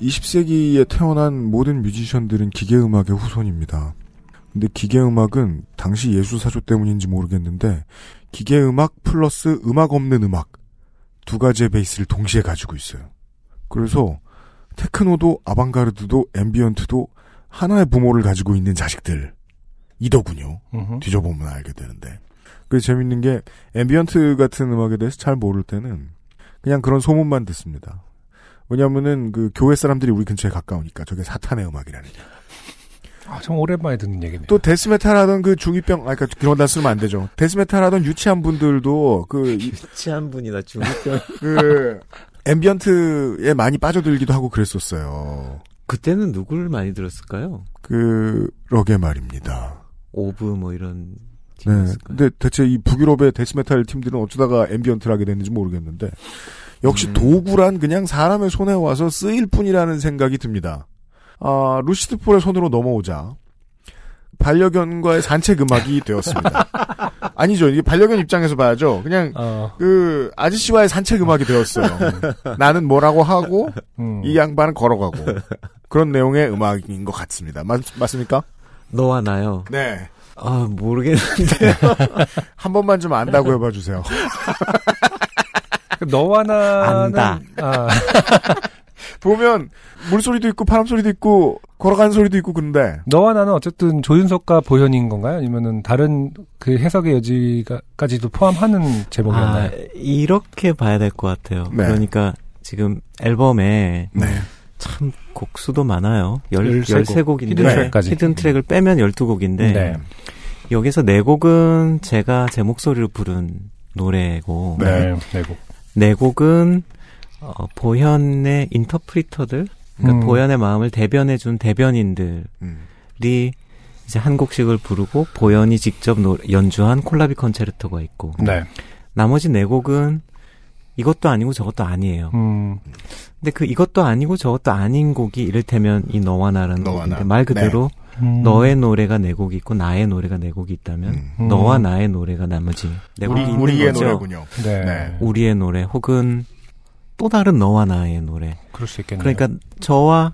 20세기에 태어난 모든 뮤지션들은 기계음악의 후손입니다. 근데 기계음악은 당시 예술사조 때문인지 모르겠는데 기계음악 플러스 음악 없는 음악 두 가지의 베이스를 동시에 가지고 있어요. 그래서 테크노도 아방가르드도 ambient도 하나의 부모를 가지고 있는 자식들이더군요. 뒤져보면 알게 되는데. 그래서 재밌는 게 ambient 같은 음악에 대해서 잘 모를 때는 그냥 그런 소문만 듣습니다. 왜냐면은 그 교회 사람들이 우리 근처에 가까우니까 저게 사탄의 음악이라는. 아, 참 오랜만에 듣는 얘기네요. 또 데스메탈 하던 그 중이병, 아, 그니까 그런 단어 쓰면 안 되죠. 데스메탈 하던 유치한 분들도 그, 이- [LAUGHS] 유치한 분이나 중이병. [LAUGHS] 그, ambient에 많이 빠져들기도 하고 그랬었어요. 그때는 누굴 많이 들었을까요? 그러게 말입니다. 오브 뭐 이런 네. 팀이었을까요? 근데 대체 이 북유럽의 데스메탈 팀들은 어쩌다가 ambient를 하게 됐는지 모르겠는데, 역시 음. 도구란 그냥 사람의 손에 와서 쓰일 뿐이라는 생각이 듭니다. 아, 루시드 폴의 손으로 넘어오자, 반려견과의 산책 음악이 [LAUGHS] 되었습니다. 아니죠. 이게 반려견 입장에서 봐야죠. 그냥, 어, 그, 아저씨와의 산책 음악이 되었어요. 나는 뭐라고 하고, 음. 이 양반은 걸어가고. 그런 내용의 음악인 것 같습니다. 맞, 맞습니까? 너와 나요. 네. 아 모르겠는데. [LAUGHS] 한 번만 좀 안다고 해봐 주세요. 그 [LAUGHS] 너와 나는 안다. 아, [LAUGHS] 보면 물소리도 있고 바람 소리도 있고 걸어가는 소리도 있고 그런데 너와 나는 어쨌든 조윤석과 보현인 건가요? 아니면은 다른 그 해석의 여지까지도 포함하는 아, 제목이었나요? 이렇게 봐야 될 것 같아요. 네. 그러니까 지금 앨범에 네. 참 곡수도 많아요. 열, 열세 곡. 13곡인데 hidden track까지. hidden track을 빼면 12곡인데 네. 여기서 네 곡은 제가 제 목소리로 부른 노래고 네. 네 곡. 네 곡은 어, 보현의 interpreter들 그러니까 음. 보현의 마음을 대변해 준 대변인들이 음. 이제 한 곡씩을 부르고 보현이 직접 노- 연주한 콜라비 컨체르토가 있고 네. 나머지 네 곡은 이것도 아니고 저것도 아니에요. 음. 근데 그 이것도 아니고 저것도 아닌 곡이 이를테면 이 너와 나라는 너와 곡인데 나. 말 그대로 음. 너의 노래가 네 곡이 있고 나의 노래가 네 곡이 있다면 음. 너와 나의 노래가 나머지 네 곡이 우리 있는 우리의 거죠. 노래군요. 네. 네. 우리의 노래 혹은 또 다른 너와 나의 노래. 그럴 수 있겠네요. 그러니까 저와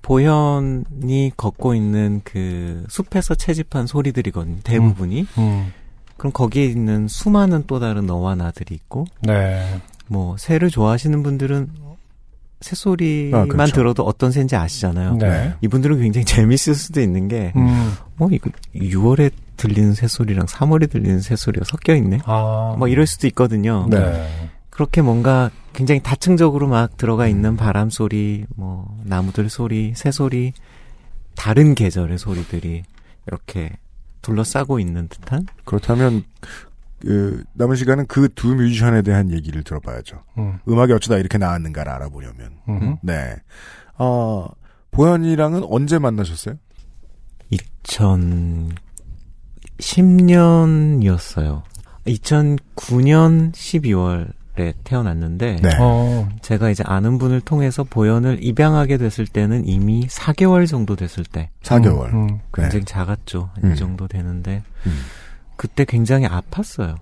보현이 걷고 있는 그 숲에서 채집한 소리들이거든요. 대부분이. 음. 그럼 거기에 있는 수많은 또 다른 너와 나들이 있고 네. 뭐 새를 좋아하시는 분들은 새소리만 아, 그렇죠. 들어도 어떤 새인지 아시잖아요. 네. 이분들은 굉장히 [LAUGHS] 재밌을 수도 있는 게, 음. 어, 이거 6월에 들리는 새소리랑 3월에 들리는 새소리가 섞여 있네? 아. 뭐 이럴 수도 있거든요. 네. 그렇게 뭔가 굉장히 다층적으로 막 들어가 있는 바람 소리, 뭐, 나무들 소리, 새 소리, 다른 계절의 소리들이 이렇게 둘러싸고 있는 듯한? 그렇다면 그 남은 시간은 그 두 뮤지션에 대한 얘기를 들어봐야죠. 음. 음악이 어쩌다 이렇게 나왔는가를 알아보려면. 음. 네. 어, 보현이랑은 언제 만나셨어요? 2010년이었어요. 2009년 12월에 태어났는데, 네. 어. 제가 이제 아는 분을 통해서 보현을 입양하게 됐을 때는 이미 4개월 정도 됐을 때, 4개월. 음. 음. 네. 굉장히 작았죠. 음. 이 정도 되는데, 음. 그때 굉장히 아팠어요.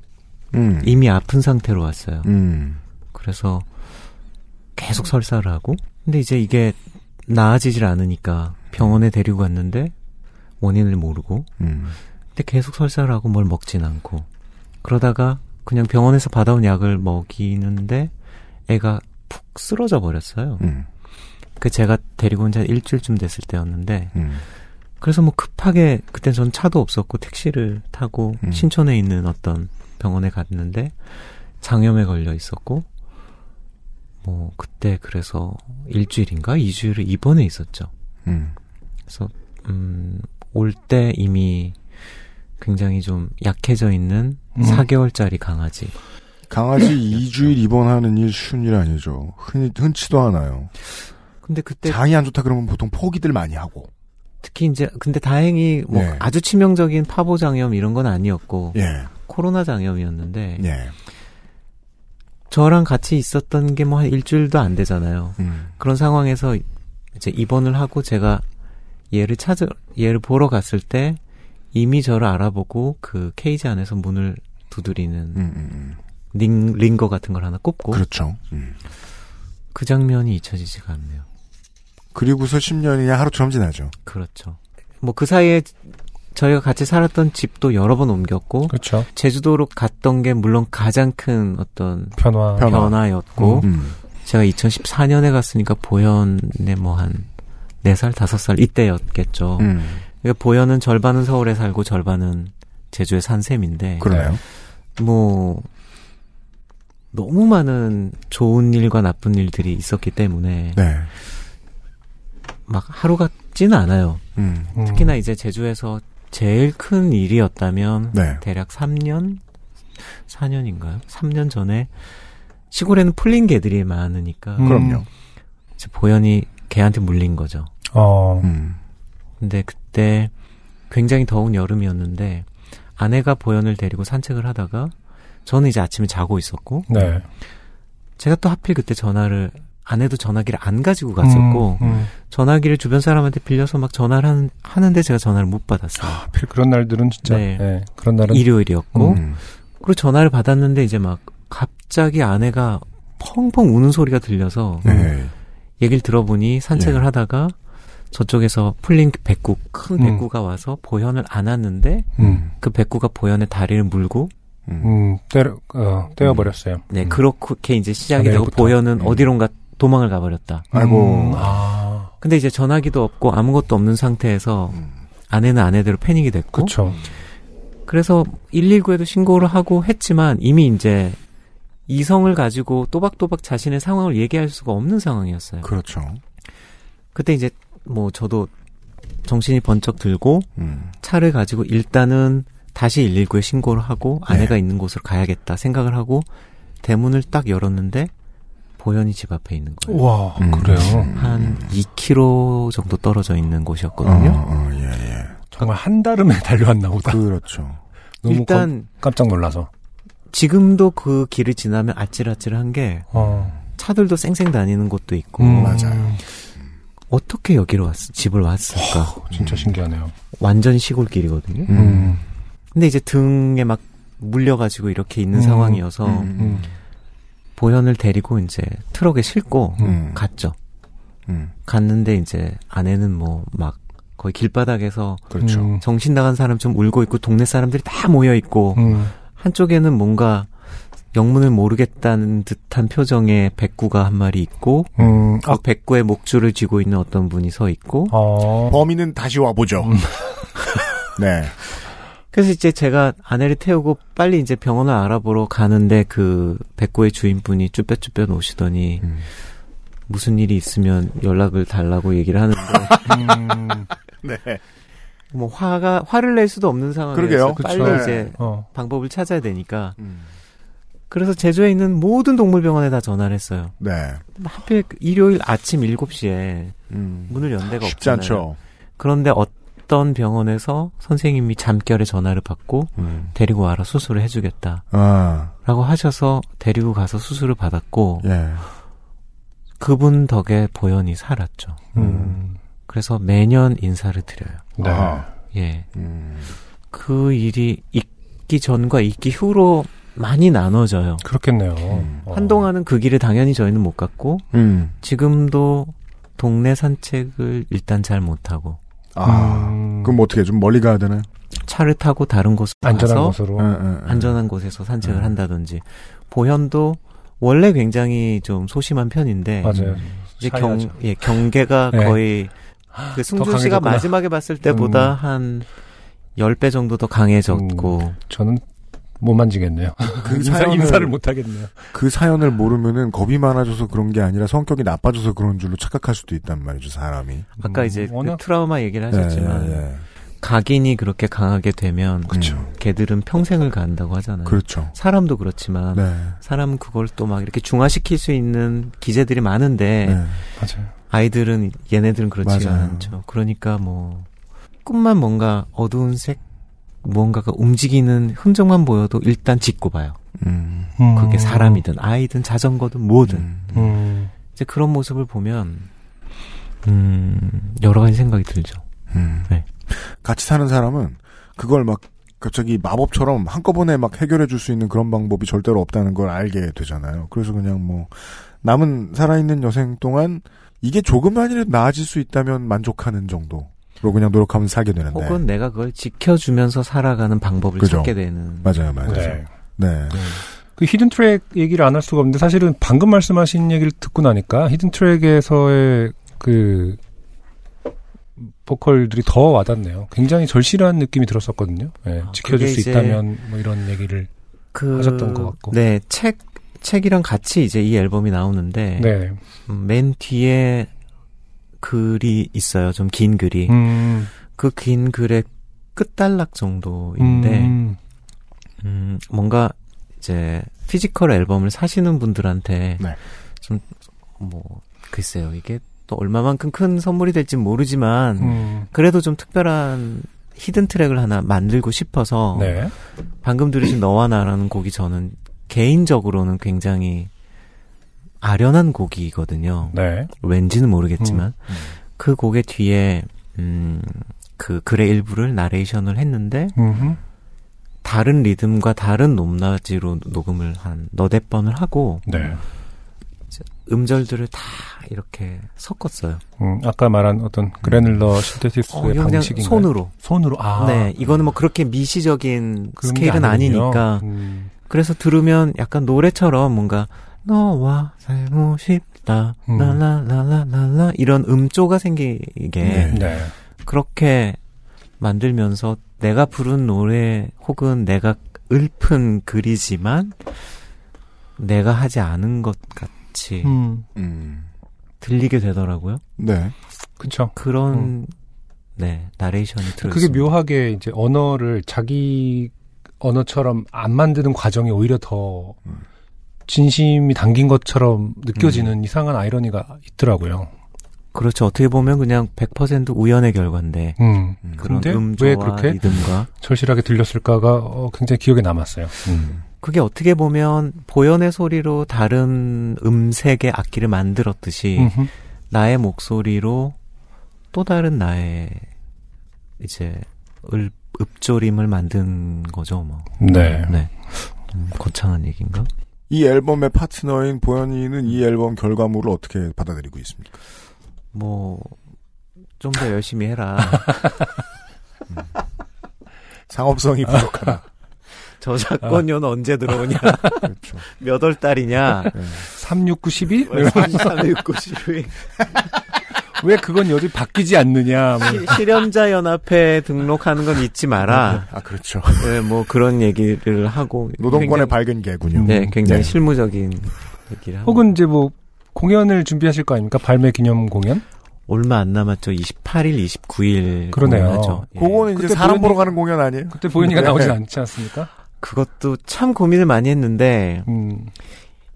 음. 이미 아픈 상태로 왔어요. 음. 그래서 계속 설사를 하고 근데 이제 이게 나아지질 않으니까 병원에 데리고 갔는데 원인을 모르고 음. 근데 계속 설사를 하고 뭘 먹진 않고 그러다가 그냥 병원에서 받아온 약을 먹이는데 애가 푹 쓰러져 버렸어요. 음. 그 제가 데리고 온 지 일주일쯤 됐을 때였는데 음. 그래서 뭐 급하게 그때 전 차도 없었고 택시를 타고 음. 신촌에 있는 어떤 병원에 갔는데 장염에 걸려 있었고 뭐 그때 그래서 일주일인가 이주일을 입원해 있었죠. 음. 그래서 음 올 때 이미 굉장히 좀 약해져 있는 음. 4개월짜리 강아지. 강아지 2주일 입원하는 일 쉬운 일 아니죠. 흔, 흔치도 않아요. 근데 그때 장이 안 좋다 그러면 보통 포기들 많이 하고. 특히 이제 근데 다행히 뭐 네. 아주 치명적인 파보 장염 이런 건 아니었고 예. 코로나 장염이었는데 예. 저랑 같이 있었던 게 뭐 한 일주일도 안 되잖아요. 음. 그런 상황에서 이제 입원을 하고 제가 얘를 찾으 얘를 보러 갔을 때 이미 저를 알아보고 그 케이지 안에서 문을 두드리는 음, 음, 음. 링, 링거 같은 걸 하나 꼽고 그렇죠. 음. 그 장면이 잊혀지지가 않네요. 그리고서 10년이냐 하루처럼 지나죠. 그렇죠. 뭐 그 사이에 저희가 같이 살았던 집도 여러 번 옮겼고 그렇죠. 제주도로 갔던 게 물론 가장 큰 어떤 변화. 변화. 변화였고 음. 제가 2014년에 갔으니까 보현에 뭐 한 4살, 5살 이때였겠죠. 음. 그러니까 보현은 절반은 서울에 살고 절반은 제주에 산 셈인데 그러네요. 뭐 너무 많은 좋은 일과 나쁜 일들이 있었기 때문에 네. 막 하루 같지는 않아요. 음. 음. 특히나 이제 제주에서 제일 큰 일이었다면 네. 대략 3년, 4년인가요? 3년 전에 시골에는 풀린 개들이 많으니까 음. 그럼요. 이제 보현이 개한테 물린 거죠. 어. 음. 근데 그때 굉장히 더운 여름이었는데 아내가 보현을 데리고 산책을 하다가 저는 이제 아침에 자고 있었고 네. 제가 또 하필 그때 전화를 아내도 전화기를 안 가지고 갔었고 음, 음. 전화기를 주변 사람한테 빌려서 막 전화를 하는, 하는데 제가 전화를 못 받았어요. 하필 그런 날들은 진짜. 네. 네. 그런 날은. 일요일이었고 음. 그리고 전화를 받았는데 이제 막 갑자기 아내가 펑펑 우는 소리가 들려서 네. 얘기를 들어보니 산책을 예. 하다가 저쪽에서 풀린 백구 큰 음. 백구가 와서 보현을 안았는데 음. 그 백구가 보현의 다리를 물고 음. 음. 때려, 어, 떼어버렸어요. 네 음. 그렇게 이제 시작이 되고. 보현은 음. 어디론가 도망을 가버렸다. 아이고. 음. 아. 근데 이제 전화기도 없고 아무것도 없는 상태에서 음. 아내는 아내대로 패닉이 됐고 그쵸. 그래서 119에도 신고를 하고 했지만 이미 이제 이성을 가지고 또박또박 자신의 상황을 얘기할 수가 없는 상황이었어요. 그렇죠. 그때 이제 뭐 저도 정신이 번쩍 들고 음. 차를 가지고 일단은 다시 119에 신고를 하고 네. 아내가 있는 곳으로 가야겠다 생각을 하고 대문을 딱 열었는데 보현이 집 앞에 있는 거예요. 와, 음. 그래요. 한 2km 정도 떨어져 있는 어, 곳이었거든요. 어, 예, 예. 정말 한 달음에 [LAUGHS] 달려왔나 보다. 그렇죠. 너무 일단 깜- 깜짝 놀라서. 지금도 그 길을 지나면 아찔아찔한 게 어. 차들도 쌩쌩 다니는 곳도 있고 음. 맞아요. 어떻게 여기로 왔 집을 왔을까? 진짜 신기하네요. 완전 시골길이거든요. 음. 음. 근데 이제 등에 막 물려가지고 이렇게 있는 음. 상황이어서 음. 보현을 데리고 이제 트럭에 싣고 음. 갔죠. 음. 갔는데 이제 아내는 뭐 막 거의 길바닥에서 그렇죠. 음. 정신 나간 사람 좀 울고 있고 동네 사람들이 다 모여 있고 음. 한쪽에는 뭔가 영문을 모르겠다는 듯한 표정의 백구가 한 마리 있고 음. 그 백구의 목줄을 쥐고 있는 어떤 분이 서 있고 어. 범인은 다시 와보죠. 음. 네. [LAUGHS] 그래서 이제 제가 아내를 태우고 빨리 이제 병원을 알아보러 가는데 그 백구의 주인분이 쭈뼛쭈뼛 오시더니 음. 무슨 일이 있으면 연락을 달라고 얘기를 하는데 음. [LAUGHS] 네. 뭐 화가 화를 낼 수도 없는 그러게요. 빨리 그쵸. 이제 어. 방법을 찾아야 되니까 음. 그래서 제주에 있는 모든 동물병원에 다 전화를 했어요. 네. 하필 그 일요일 아침 7시에 음. 문을 연 데가 쉽지 없잖아요. 않죠. 그런데 어 떤 병원에서 선생님이 잠결에 전화를 받고 음. 데리고 와라 수술을 해주겠다. 아, 라고 하셔서 데리고 가서 수술을 받았고 예. 그분 덕에 보현이 살았죠. 음. 그래서 매년 인사를 드려요. 네. 예. 음. 그 일이 있기 전과 있기 후로 많이 나눠져요. 그렇겠네요. 음. 어. 한동안은 그 길을 당연히 저희는 못 갔고 음. 지금도 동네 산책을 일단 잘 못하고 아, 음. 그럼 어떻게 좀 멀리 가야 되나요? 차를 타고 다른 곳으로 안전한 가서 곳으로. 예, 예, 예. 안전한 곳에서 산책을 음. 한다든지 보현도 원래 굉장히 좀 소심한 편인데 맞아요. 이제 경. 예, 경계가 네. 거의 그 승준 씨가. 마지막에 봤을 때보다 음. 한 10배 정도 더 강해졌고 저는 못 만지겠네요. 그 [LAUGHS] 인사, 사연을- 인사를 못 하겠네요. 그 사연을 모르면은 겁이 많아져서 그런 게 아니라 성격이 나빠져서 그런 줄로 착각할 수도 있단 말이죠, 사람이. 아까 음, 이제 그 워낙- 트라우마 얘기를 하셨지만 예, 예, 예. 각인이 그렇게 강하게 되면 그렇죠. 걔들은 평생을 간다고 하잖아요. 그렇죠. 사람도 그렇지만 네. 사람은 그걸 또 막 이렇게 중화시킬 수 있는 기제들이 많은데 네. 맞아요. 아이들은 얘네들은 그렇지가 맞아요. 않죠. 그러니까 뭐 꿈만 뭔가 어두운 색 무언가가 움직이는 흔적만 보여도 일단 짓고 봐요. 음. 그게 사람이든 아이든 자전거든 뭐든 음. 음. 이제 그런 모습을 보면 음 여러 가지 생각이 들죠. 음. 네. 같이 사는 사람은 그걸 막 갑자기 마법처럼 한꺼번에 막 해결해 줄 수 있는 그런 방법이 절대로 없다는 걸 알게 되잖아요. 그래서 그냥 뭐 남은 살아있는 여생 동안 이게 조금만이라도 나아질 수 있다면 만족하는 정도 로 그냥 노력하면 살게 되는데. 혹은 내가 그걸 지켜주면서 살아가는 방법을 그죠. 찾게 되는. 맞아요, 맞아요. 네. 네. 그 hidden track 얘기를 안 할 수가 없는데 사실은 방금 말씀하신 얘기를 듣고 나니까 hidden track에서의 그 보컬들이 더 와닿네요. 굉장히 절실한 느낌이 들었었거든요. 예, 아, 지켜줄 수 있다면 뭐 이런 얘기를 그 하셨던 것 같고. 네, 책 책이랑 같이 이제 이 앨범이 나오는데 네. 음, 맨 뒤에 글이 있어요. 좀 긴 글이. 음, 그 긴 글의 끝단락 정도인데 음, 음, 뭔가 이제 physical 앨범을 사시는 분들한테 네. 좀 뭐 글쎄요 이게 또 얼마만큼 큰 선물이 될지 모르지만 음, 그래도 좀 특별한 히든 트랙을 하나 만들고 싶어서 네. 방금 들으신 너와 나라는 곡이 저는 개인적으로는 굉장히 아련한 곡이거든요. 네. 왠지는 모르겠지만 그 곡의 뒤에 음, 그 글의 일부를 나레이션을 했는데 음흠. 다른 리듬과 다른 높낮이로 녹음을 한 너댓 번을 하고 네. 음절들을 다 이렇게 섞었어요. 음, 아까 말한 어떤 그래놀러 신테시스의 어, 방식인가요? 손으로. 손으로. 아. 네, 이거는 뭐 그렇게 미시적인 스케일은. 아니니까. 음, 그래서 들으면 약간 노래처럼 뭔가 너와 살고 싶다 음. 라라라라라라 이런 음조가 생기게 네. 네. 그렇게 만들면서 내가 부른 노래 혹은 내가 읊은 글이지만 내가 하지 않은 것 같이 음, 음. 들리게 되더라고요. 네. 그쵸. 그런 네 나레이션이 들어 그게 묘하게 이제 언어를 자기 언어처럼 안 만드는 과정이 오히려 더 음. 진심이 담긴 것처럼 느껴지는 이상한 아이러니가 있더라고요. 그렇죠. 어떻게 보면 그냥 100% 우연의 결과인데 음. 그런 근데 음조와 왜 그렇게 리듬과 절실하게 들렸을까가 어, 굉장히 기억에 남았어요. 음. 그게 어떻게 보면 보연의 소리로 다른 음색의 악기를 만들었듯이 음흠. 나의 목소리로 또 다른 나의 이제 을, 읍조림을 만든 거죠, 뭐. 네. 네. 음, 거창한 얘기인가? 이 앨범의 파트너인 보현이는 이 앨범 결과물을 어떻게 받아들이고 있습니까? 뭐, 좀 더 열심히 해라. 상업성이 부족하다. [LAUGHS] 저작권료는 언제 들어오냐? 그렇죠. 몇월 달이냐? 36912? 369 왜 그건 여전히 바뀌지 않느냐. 뭐. 실현자 연합회 등록하는 건 잊지 마라. 아, 그렇죠. 네, 뭐 그런 얘기를 하고 노동권의 굉장히- 밝은 개군요. 네, 굉장히 네. 실무적인 얘기를 하고 혹은 이제 뭐 공연을 준비하실 거 아닙니까? 발매 기념 공연? 얼마 안 남았죠. 28일, 29일 그러네요. 공연하죠. 예. 그거는 이제 그때 사람 보현이- 보러 가는 공연 아니에요? 그때 보현이가 네. 나오지 않지 않습니까? 그것도 참 고민을 많이 했는데 음.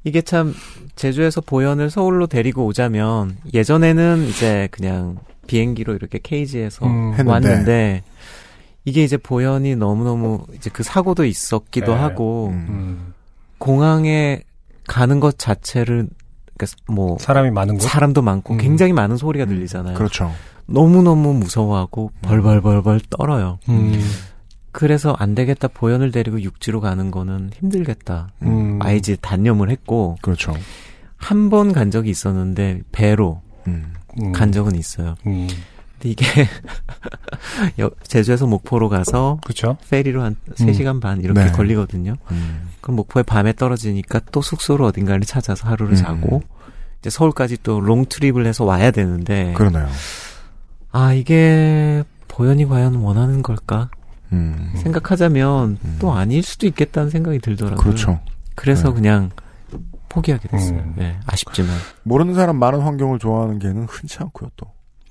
이게 참 제주에서 보현을 서울로 데리고 오자면 예전에는 이제 그냥 비행기로 이렇게 케이지에서 음. 왔는데 이게 이제 보현이 너무너무 이제 그 사고도 있었기도 네. 하고 음. 음. 공항에 가는 것 자체를 그러니까 뭐 사람이 많은 곳? 사람도 많고 음. 굉장히 많은 소리가 들리잖아요. 그렇죠. 너무너무 무서워하고 벌벌벌벌 떨어요. 음. 그래서 안 되겠다 보현을 데리고 육지로 가는 거는 힘들겠다. 음. 아예 이제 단념을 했고 그렇죠. 한 번 간 적이 있었는데 배로 음. 음. 간 적은 있어요. 음. 근데 이게 [LAUGHS] 여- 제주에서 목포로 가서 그쵸. 페리로 한 음. 3시간 반 이렇게 네. 걸리거든요. 음. 그럼 목포에 밤에 떨어지니까 또 숙소를 어딘가를 찾아서 하루를 음. 자고 이제 서울까지 또 롱트립을 해서 와야 되는데 그러네요. 아 이게 보현이 과연 원하는 걸까 음. 생각하자면 음. 또 아닐 수도 있겠다는 생각이 들더라고요. 그렇죠. 그래서 네. 그냥 포기하게 됐어요. 음. 네, 아쉽지만. 모르는 사람 많은 환경을 좋아하는 게는 흔치 않고요, 또.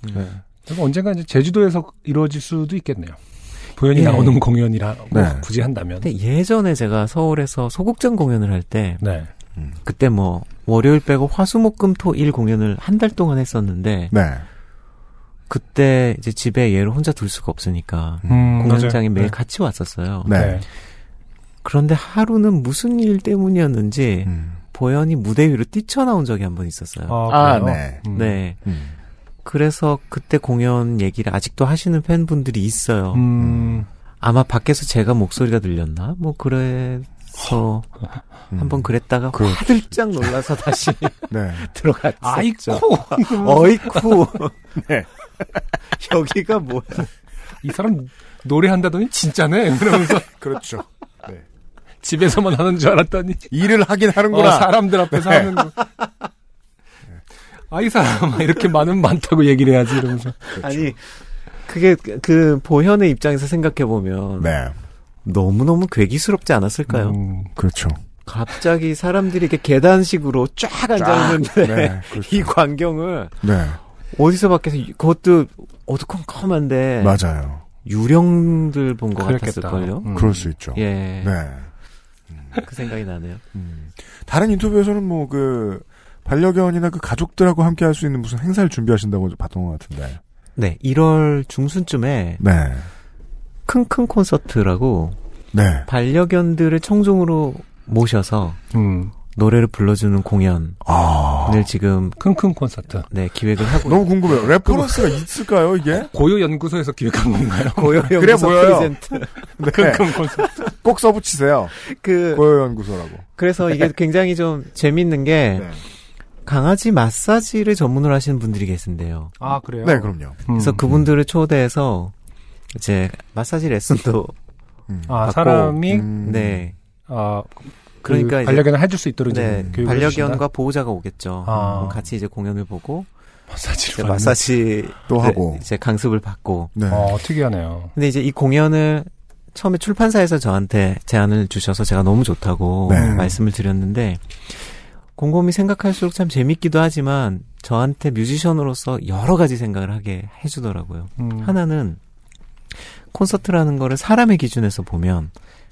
음. 네. 언젠가 이제 제주도에서 이루어질 수도 있겠네요. 보현이 예. 나오는 공연이라고 네. 굳이 한다면. 근데 예전에 제가 서울에서 소극장 공연을 할 때 네. 그때 뭐 월요일 빼고 화수목금토일 공연을 한 달 동안 했었는데 네. 그때 이제 집에 얘를 혼자 둘 수가 없으니까 음, 공연장에 맞아요. 매일 네. 같이 왔었어요. 네. 그런데 하루는 무슨 일 때문이었는지 음. 보현이 무대 위로 뛰쳐나온 적이 한 번 있었어요. 아, 그래요? 네. 음. 네. 음. 그래서 그때 공연 얘기를 아직도 하시는 팬분들이 있어요. 음. 아마 밖에서 제가 목소리가 들렸나? 뭐 그래서 음. 한번 그랬다가 그렇죠. 화들짝 놀라서 다시 [LAUGHS] 네. [LAUGHS] 들어갔죠. 아이쿠. 어이쿠. [LAUGHS] 네. [LAUGHS] 여기가 뭐야? 이 사람 노래한다더니 진짜네. 그러면서 [LAUGHS] 그렇죠. 네. 집에서만 하는 줄 알았더니 일을 하긴 하는구나. 어, 사람들 앞에서 네. 하는 거. 아이 사람 이렇게 많으면 많다고 얘기를 해야지 이러면서. 아니 그게 그- 그 보현의 입장에서 생각해 보면 네. 너무 너무 괴기스럽지 않았을까요? 음, 그렇죠. 갑자기 사람들이 이렇게 계단식으로 쫙 앉아 있는데 네. [LAUGHS] 그렇죠. 이 광경을 네. 어디서 밖에서 이- 그것도 어두컴컴한데 맞아요. 유령들 본 것. 같았을걸요? 음. 그럴 수 있죠. 예, 네. 그 생각이 나네요. 음. 다른 인터뷰에서는 뭐 그 반려견이나 그 가족들하고 함께 할 수 있는 무슨 행사를 준비하신다고 봤던 것 같은데. 네, 1월 중순쯤에 네. 킁킁 콘서트라고 네. 반려견들을 청중으로 모셔서 음. 노래를 불러주는 공연을 아. 지금 킁킁 콘서트. 네 기획을 하고 너무 궁금해요. reference가 있을까요, 이게? [LAUGHS] 고요 연구소에서 기획한 건가요? [LAUGHS] 고요 그래 연구소 보여요. presents 네. 킁킁 콘서트. 꼭 써붙이세요. 그 고요 연구소라고. 그래서 이게 굉장히 좀 재밌는 게 네. 강아지 마사지를 전문으로 하시는 분들이 계신데요. 아 그래요? 네, 그럼요. 그래서 음. 그분들을 초대해서 이제 마사지 레슨도 음. 아 받고, 사람이 음. 네아 그러니까 이제- 반려견을 해줄 수 있도록 이제 네, 교육을 반려견과 해주신다? 보호자가 오겠죠. 아. 같이 이제 공연을 보고 이제 마사지를 마사지 또 하고. 이제 강습을 받고. 네. 어 특이하네요. 근데 이제 이 공연을 처음에 출판사에서 저한테 제안을 주셔서 제가 너무 좋다고 네. 말씀을 드렸는데 곰곰이 생각할수록 참 재밌기도 하지만 저한테 뮤지션으로서 여러 가지 생각을 하게 해주더라고요. 음. 하나는 콘서트라는 거를 사람의 기준에서 보면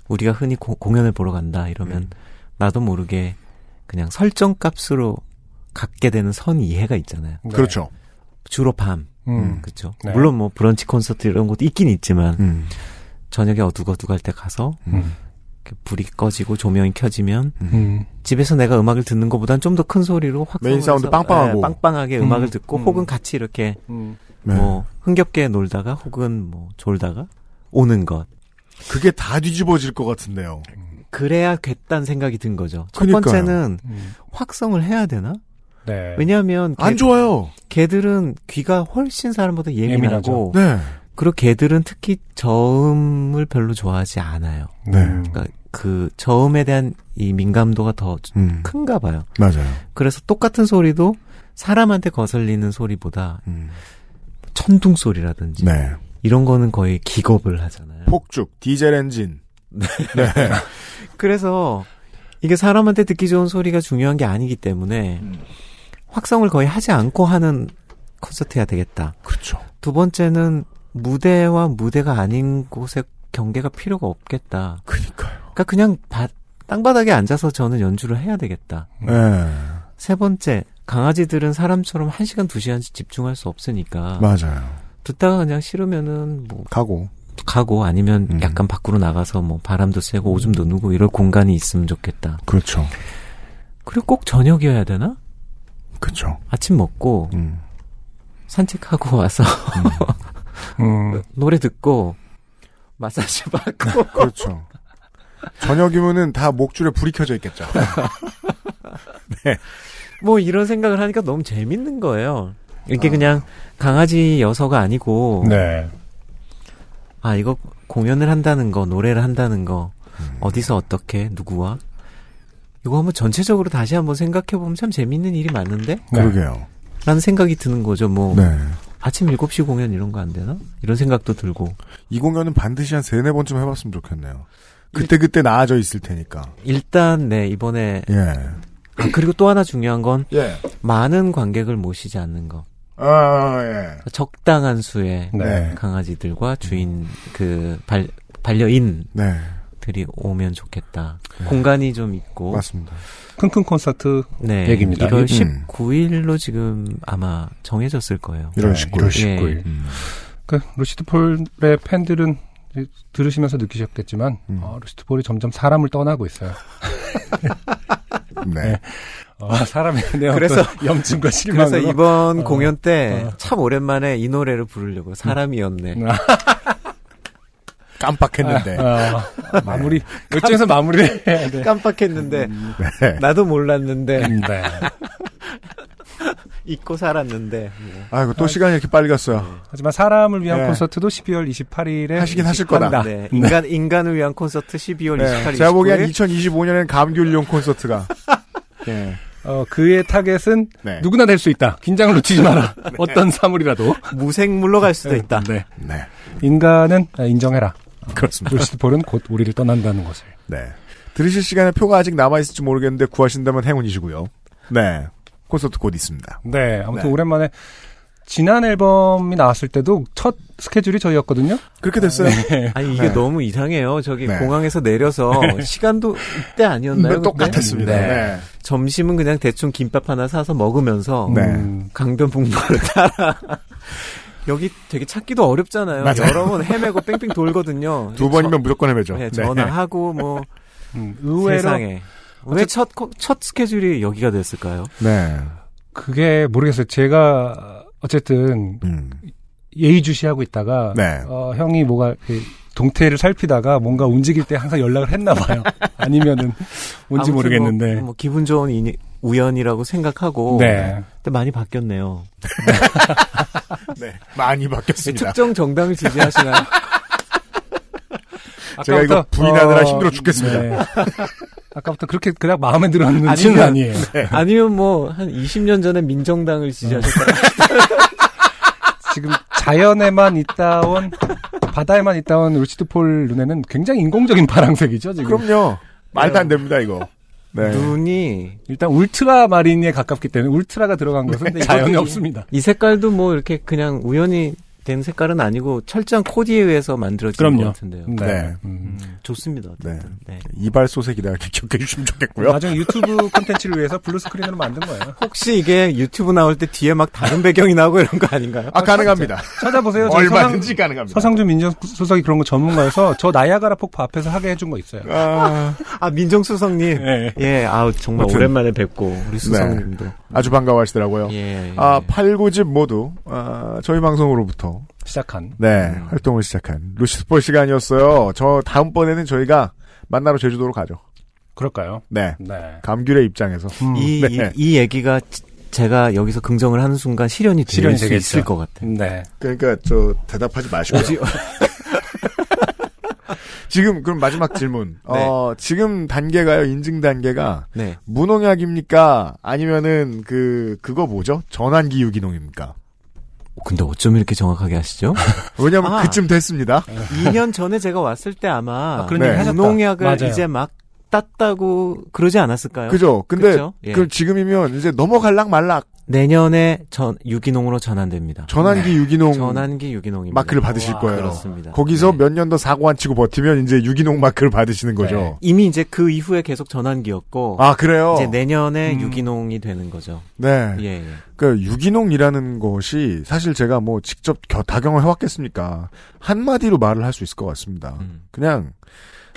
우리가 흔히 고- 공연을 보러 간다 이러면 음. 나도 모르게 그냥 설정 값으로 갖게 되는 선 이해가 있잖아요. 네. 그렇죠. 주로 밤. 음. 그렇죠. 네. 물론 뭐 브런치 콘서트 이런 것도 있긴 있지만 음. 저녁에 어둑어둑할 때 가서 음. 불이 꺼지고 조명이 켜지면 음. 집에서 내가 음악을 듣는 것보단 좀 더 큰 소리로 확 main sound 빵빵하고. 빵빵하게 음. 음악을 듣고 음. 혹은 같이 이렇게 음. 네. 뭐 흥겹게 놀다가 혹은 뭐 졸다가 오는 것 그게 다 뒤집어질 것 같은데요. 그래야겠다는 생각이 든 거죠. 첫 그러니까요. 번째는 음. 확성을 해야 되나? 네. 왜냐하면 안 개- 좋아요. 개들은 귀가 훨씬 사람보다 예민하고 네. 그리고 개들은 특히 저음을 별로 좋아하지 않아요. 네. 음. 그러니까 그 저음에 대한 이 민감도가 더 음. 큰가 봐요. 맞아요. 그래서 똑같은 소리도 사람한테 거슬리는 소리보다 음. 천둥 소리라든지 네. 이런 거는 거의 기겁을 하잖아요. 폭죽, 디젤 엔진. 네. [LAUGHS] 그래서 이게 사람한테 듣기 좋은 소리가 중요한 게 아니기 때문에 확성을 거의 하지 않고 하는 콘서트야 되겠다. 그렇죠. 두 번째는 무대와 무대가 아닌 곳에 경계가 필요가 없겠다. 그니까요. 그러니까 그냥 바- 땅바닥에 앉아서 저는 연주를 해야 되겠다. 네. 세 번째, 강아지들은 사람처럼 한 시간 두 시간씩 집중할 수 없으니까 맞아요. 듣다가 그냥 싫으면은 뭐 가고. 가고 아니면 음. 약간 밖으로 나가서 뭐 바람도 쐬고 오줌도 누고 이럴 공간이 있으면 좋겠다. 그렇죠. 그리고 꼭 저녁이어야 되나? 그렇죠. 아침 먹고 음. 산책하고 와서 음. [LAUGHS] 노래 듣고 마사지 받고 [LAUGHS] 그렇죠. 저녁이면은 다 목줄에 불이 켜져 있겠죠. [LAUGHS] 뭐 이런 생각을 하니까 너무 재밌는 거예요. 이게 아. 그냥 강아지 여서가 아니고 네. 아 이거 공연을 한다는 거 노래를 한다는 거 음. 어디서 어떻게 누구와 이거 한번 전체적으로 다시 한번 생각해 보면 참 재밌는 일이 많은데 네. 그러게요. 라는 생각이 드는 거죠. 뭐 네. 아침 7시 공연 이런 거 안 되나? 이런 생각도 들고 이 공연은 반드시 한 세네 번쯤 해봤으면 좋겠네요. 그때 그때 나아져 있을 테니까. 일단 네 이번에 예. 아, 그리고 또 하나 중요한 건 예. 많은 관객을 모시지 않는 거. 아, 예. 적당한 수의 네. 강아지들과 주인 그 발, 반려인들이 네. 오면 좋겠다. 공간이 좀 있고. 맞습니다. 킁킁 콘서트 네. 얘기입니다. 1월 음. 19일로 지금 아마 정해졌을 거예요. 1월 네, 19일. 1월 19일. 예. 음. 그 루시드 폴의 팬들은 들으시면서 느끼셨겠지만 음. 어, 루시드 폴이 점점 사람을 떠나고 있어요. [LAUGHS] 네. [LAUGHS] 어, 대한 그래서- 염증과 실망으로 그래서 이번 어, 공연 때 어. 참 오랜만에 이 노래를 부르려고 사람이었네. [LAUGHS] 깜빡했는데. 어, 마무리 요쯤에서 마무리를 해야 돼. 깜빡했는데 네. 나도 몰랐는데 네. [LAUGHS] 잊고 살았는데 뭐. 아이고 또 시간이 이렇게 빨리 갔어요. 하지만 사람을 위한 네. 콘서트도 12월 28일에 하시긴 하실 거다. 네, 인간 인간을 위한 콘서트 12월 네. 28일 제가 보기엔 2025년엔 감귤용 콘서트가. 예. 어, 그의 타겟은 네. 누구나 될 수 있다. 긴장을 놓치지 마라. [LAUGHS] 어떤 사물이라도. 무생물로 갈 수도 있다. 네. 네. 인간은 인정해라. 그렇습니다. 루시드 폴은 곧 우리를 떠난다는 것을. 네. 들으실 시간에 표가 아직 남아있을지 모르겠는데 구하신다면 행운이시고요. 네. 콘서트 곧 있습니다. 네. 아무튼 네. 오랜만에 지난 앨범이 나왔을 때도 첫 스케줄이 저희였거든요. 그렇게 됐어요. [LAUGHS] 아니 이게 네. 너무 이상해요. 저기 네. 공항에서 내려서 [LAUGHS] 시간도 이때 아니었나요? 네, 똑같았습니다. 그때? 네. 점심은 그냥 대충 김밥 하나 사서 먹으면서 네. 음, 강변북로를 따라 [LAUGHS] 여기 되게 찾기도 어렵잖아요. 맞아요. 여러 번 헤매고 뺑뺑 돌거든요. 두 번이면 무조건 해매죠. 네, 네. 전화하고 뭐 음, 의외로 세상에 왜첫첫 스케줄이 여기가 됐을까요? 네. 그게 모르겠어요. 제가 어쨌든 음. 예의주시하고 있다가 네. 어, 형이 뭐가 그 동태를 살피다가 뭔가 움직일 때 항상 연락을 했나 봐요. [LAUGHS] 아니면은 뭔지 아무튼 모르겠는데. 뭐, 뭐 기분 좋은 인- 우연이라고 생각하고 네. 근데 많이 바뀌었네요. [LAUGHS] 네. 많이 바뀌었습니다. 특정 정당을 지지하시나요? [LAUGHS] 제가 이거 부인하느라 어, 힘들어 죽겠습니다. 네. [LAUGHS] 아까부터 그렇게 그냥 마음에 들었는지는 아니면- 아니에요. 아니면 뭐 한 20년 전에 민정당을 지지하셨다가 [LAUGHS] 지금 자연에만 있다 온 바다에만 있다 온 루시드 폴 눈에는 굉장히 인공적인 파랑색이죠 지금. 그럼요. 말도 안 됩니다, 이거. 네. 눈이 일단 울트라 마린에 가깝기 때문에 울트라가 들어간 것은 네, 자연이 이것도 없습니다. 이 색깔도 뭐 이렇게 그냥 우연히 된 색깔은 아니고 철저한 코디에 의해서 만들어진 그럼요. 것 같은데요. 네. 네. 음. 음, 좋습니다. 어쨌든. 네. 이발소 색이다. 이렇게 [LAUGHS] 기억해 주시면 좋겠고요. 나중에 유튜브 콘텐츠를 위해서 블루 스크린으로 만든 거예요. [LAUGHS] 혹시 이게 유튜브 나올 때 뒤에 막 다른 배경이 나오고 이런 거 아닌가요? 아, 가능합니다. 찾아보세요. 얼마든지 서상, 가능합니다. 서상준 민정수석이 그런 거 전문가여서 저 나이아가라 폭포 앞에서 하게 해준 거 있어요. 아, 아 민정수석님. 네. 예, 아우 정말 아무튼. 오랜만에 뵙고 우리 수석님도. 아주 반가워하시더라고요. 예. 예. 아, 8, 9집 모두, 아, 저희 방송으로부터, 시작한. 네, 음. 활동을 시작한 루시스볼 시간이었어요. 저 다음번에는 저희가 만나러 제주도로 가죠. 그럴까요? 네. 네. 감귤의 입장에서. 음, 이, 네. 이, 이 얘기가 지- 제가 여기서 긍정을 하는 순간 실현이 될 실현이 수 되겠죠. 있을 것 같아요. 네. 그러니까, 저, 대답하지 마시고요. [LAUGHS] 지금, 그럼 마지막 질문. [LAUGHS] 어, 지금 단계가요, 인증 단계가, 네. 무농약입니까? 아니면은, 그, 그거 뭐죠? 전환기 유기농입니까? 근데 어쩜 이렇게 정확하게 하시죠? [LAUGHS] 왜냐면 아. 그쯤 됐습니다. 2년 전에 제가 왔을 때 아마 아, 그런 네. 얘기 하셨다. 무농약을 맞아요. 이제 막 땄다고 그러지 않았을까요? 그죠? 근데, 그쵸? 예. 그 지금이면 이제 넘어갈락 말락 내년에 전 유기농으로 전환됩니다. 전환기 유기농 전환기 유기농입니다. 마크를 받으실 와, 거예요. 그렇습니다. 거기서 네. 몇년 더 사고 안 치고 버티면 이제 유기농 마크를 받으시는 거죠. 네. 이미 이제 그 이후에 계속 전환기였고 아, 그래요? 이제 내년에 음. 유기농이 되는 거죠. 네. 예, 예. 그 유기농이라는 것이 사실 제가 뭐 직접 겨- 다경을 해왔겠습니까? 한마디로 말을 할 수 있을 것 같습니다. 음. 그냥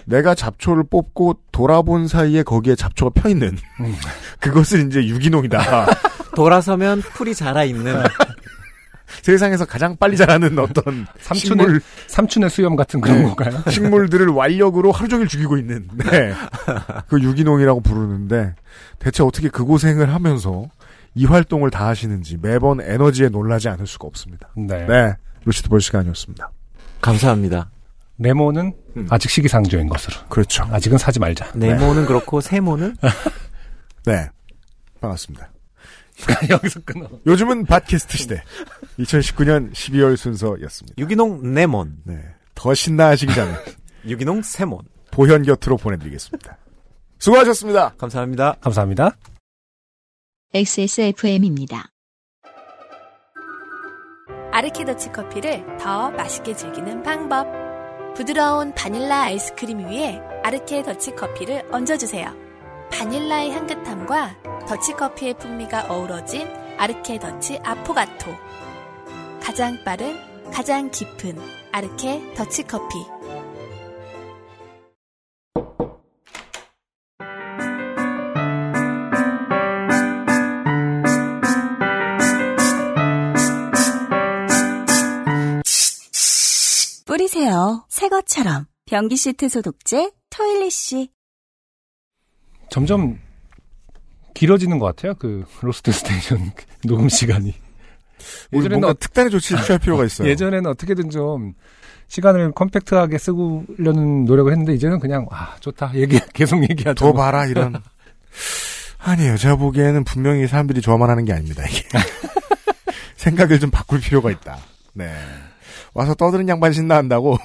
내가 잡초를 뽑고 돌아본 사이에 거기에 잡초가 펴 있는 음. [LAUGHS] 그것을 이제 유기농이다. [LAUGHS] 돌아서면 풀이 자라 있는 [LAUGHS] 세상에서 가장 빨리 자라는 어떤 삼촌의, 식물 삼촌의 수염 같은 그런 네. 건가요? 식물들을 완력으로 하루 종일 죽이고 있는 네. 그 유기농이라고 부르는데 대체 어떻게 그 고생을 하면서 이 활동을 다 하시는지 매번 에너지에 놀라지 않을 수가 없습니다. 네. 네, 루시드 볼 시간이었습니다. 감사합니다. 네모는 음. 아직 시기상조인 것으로. 그렇죠. 아직은 사지 말자. 네모는 그렇고 세모는 [LAUGHS] 네, 반갑습니다. [LAUGHS] 여기서 끊어. 요즘은 팟캐스트 시대 2019년 12월 순서였습니다. 유기농 네몬, 네, 더 신나하시기 전에 [LAUGHS] 유기농 세몬. 보현 곁으로 보내드리겠습니다. 수고하셨습니다. 감사합니다. 감사합니다. XSFM입니다. 아르케더치 커피를 더 맛있게 즐기는 방법. 부드러운 바닐라 아이스크림 위에 아르케 더치 커피를 얹어주세요. 바닐라의 향긋함과 더치 커피의 풍미가 어우러진 아르케 더치 아포가토. 가장 빠른, 가장 깊은 아르케 더치 커피. 뿌리세요. 새 것처럼. 변기 시트 소독제 토일리쉬. 점점 길어지는 것 같아요. 그 로스트 스테이션 [LAUGHS] 녹음 시간이. 뭔가 어- 특단의 조치를 취할 [LAUGHS] 필요가 있어요. 예전에는 어떻게든 좀 시간을 컴팩트하게 쓰려는 노력을 했는데 이제는 그냥 아 좋다 얘기 [LAUGHS] 계속 얘기하자. 더 봐라 이런. 아니에요. 제가 보기에는 분명히 사람들이 저만 하는 게 아닙니다. 이게 생각을 좀 바꿀 필요가 있다. 네. 와서 떠드는 양반 신나한다고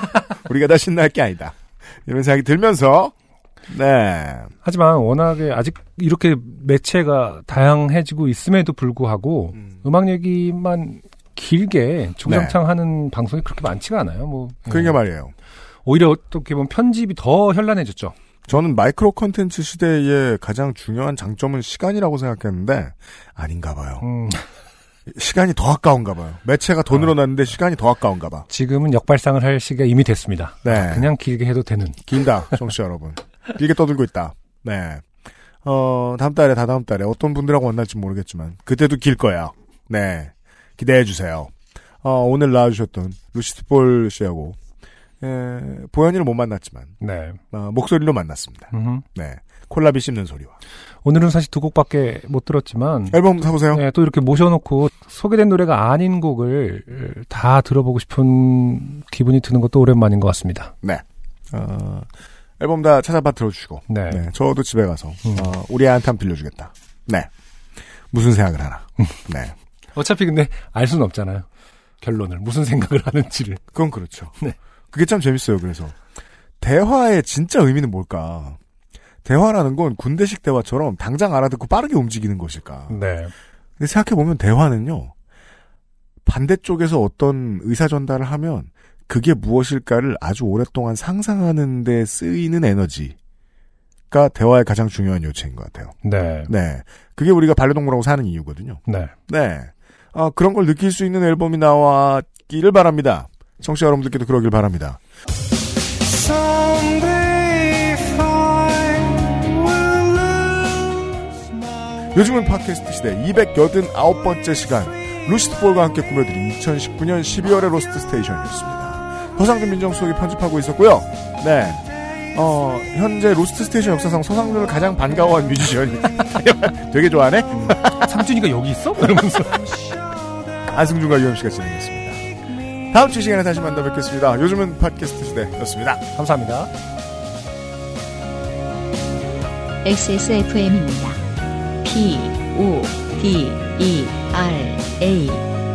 [LAUGHS] 우리가 다 신나할 게 아니다. 이런 생각이 들면서 네. 하지만 워낙에 아직 이렇게 매체가 다양해지고 있음에도 불구하고 음. 음. 악 얘기만 길게 주구장창 하는 방송이 그렇게 많지가 않아요. 뭐 그러니까 음, 말이에요. 오히려 어떻게 보면 편집이 더 현란해졌죠. 저는 마이크로 컨텐츠 시대의 가장 중요한 장점은 시간이라고 생각했는데 아닌가 봐요. 음, 시간이 더 아까운가 봐요. 매체가 더 늘어났는데 시간이 더 아까운가 봐. 지금은 역발상을 할 시기가 이미 됐습니다. 네. 그냥 길게 해도 되는. 긴다, 청취자 여러분. 길게 떠들고 있다. 네. 어, 다음 달에, 다다음 달에 어떤 분들하고 만날지 모르겠지만, 그때도 길 거야. 네. 기대해 주세요. 어, 오늘 나와주셨던 루시트볼 씨하고, 에, 보현이를 못 만났지만, 네. 어, 목소리로 만났습니다. 음흠. 네. 콜라비 씹는 소리와. 오늘은 사실 두 곡밖에 못 들었지만 앨범 사보세요. 네, 또 이렇게 모셔놓고 소개된 노래가 아닌 곡을 다 들어보고 싶은 기분이 드는 것도 오랜만인 것 같습니다. 네. 어, 앨범 다 찾아봐 들어주시고, 네. 네. 저도 집에 가서, 음. 어, 우리 애한테 한번 빌려주겠다. 네. 무슨 생각을 하나. 네. 어차피 근데 알 수는 없잖아요. 결론을 무슨 생각을 하는지를. 그건 그렇죠. 네. 그게 참 재밌어요. 그래서 대화의 진짜 의미는 뭘까? 대화라는 건 군대식 대화처럼 당장 알아듣고 빠르게 움직이는 것일까? 네. 근데 생각해 보면 대화는요. 반대쪽에서 어떤 의사 전달을 하면 그게 무엇일까를 아주 오랫동안 상상하는 데 쓰이는 에너지가 대화의 가장 중요한 요체인 것 같아요. 네. 네. 그게 우리가 반려동물하고 사는 이유거든요. 네. 네. 아, 그런 걸 느낄 수 있는 앨범이 나왔기를 바랍니다. 청취자 여러분들께도 그러길 바랍니다. 요즘은 팟캐스트 시대 289번째 시간 루시드폴과 함께 꾸며드린 2019년 12월의 로스트 스테이션이었습니다. 서상준 민정수석이 편집하고 있었고요. 네. 어, 현재 로스트 스테이션 역사상 서상준을 가장 반가워한 뮤지션이 [LAUGHS] 되게 좋아하네? 상준이가 여기 있어? 이러면서. [LAUGHS] 안승준과 유현씨가 진행했습니다. 다음 주 시간에 다시 만나 뵙겠습니다. 요즘은 팟캐스트 시대였습니다. 감사합니다. XSFM입니다. P, O, D, E, R, A.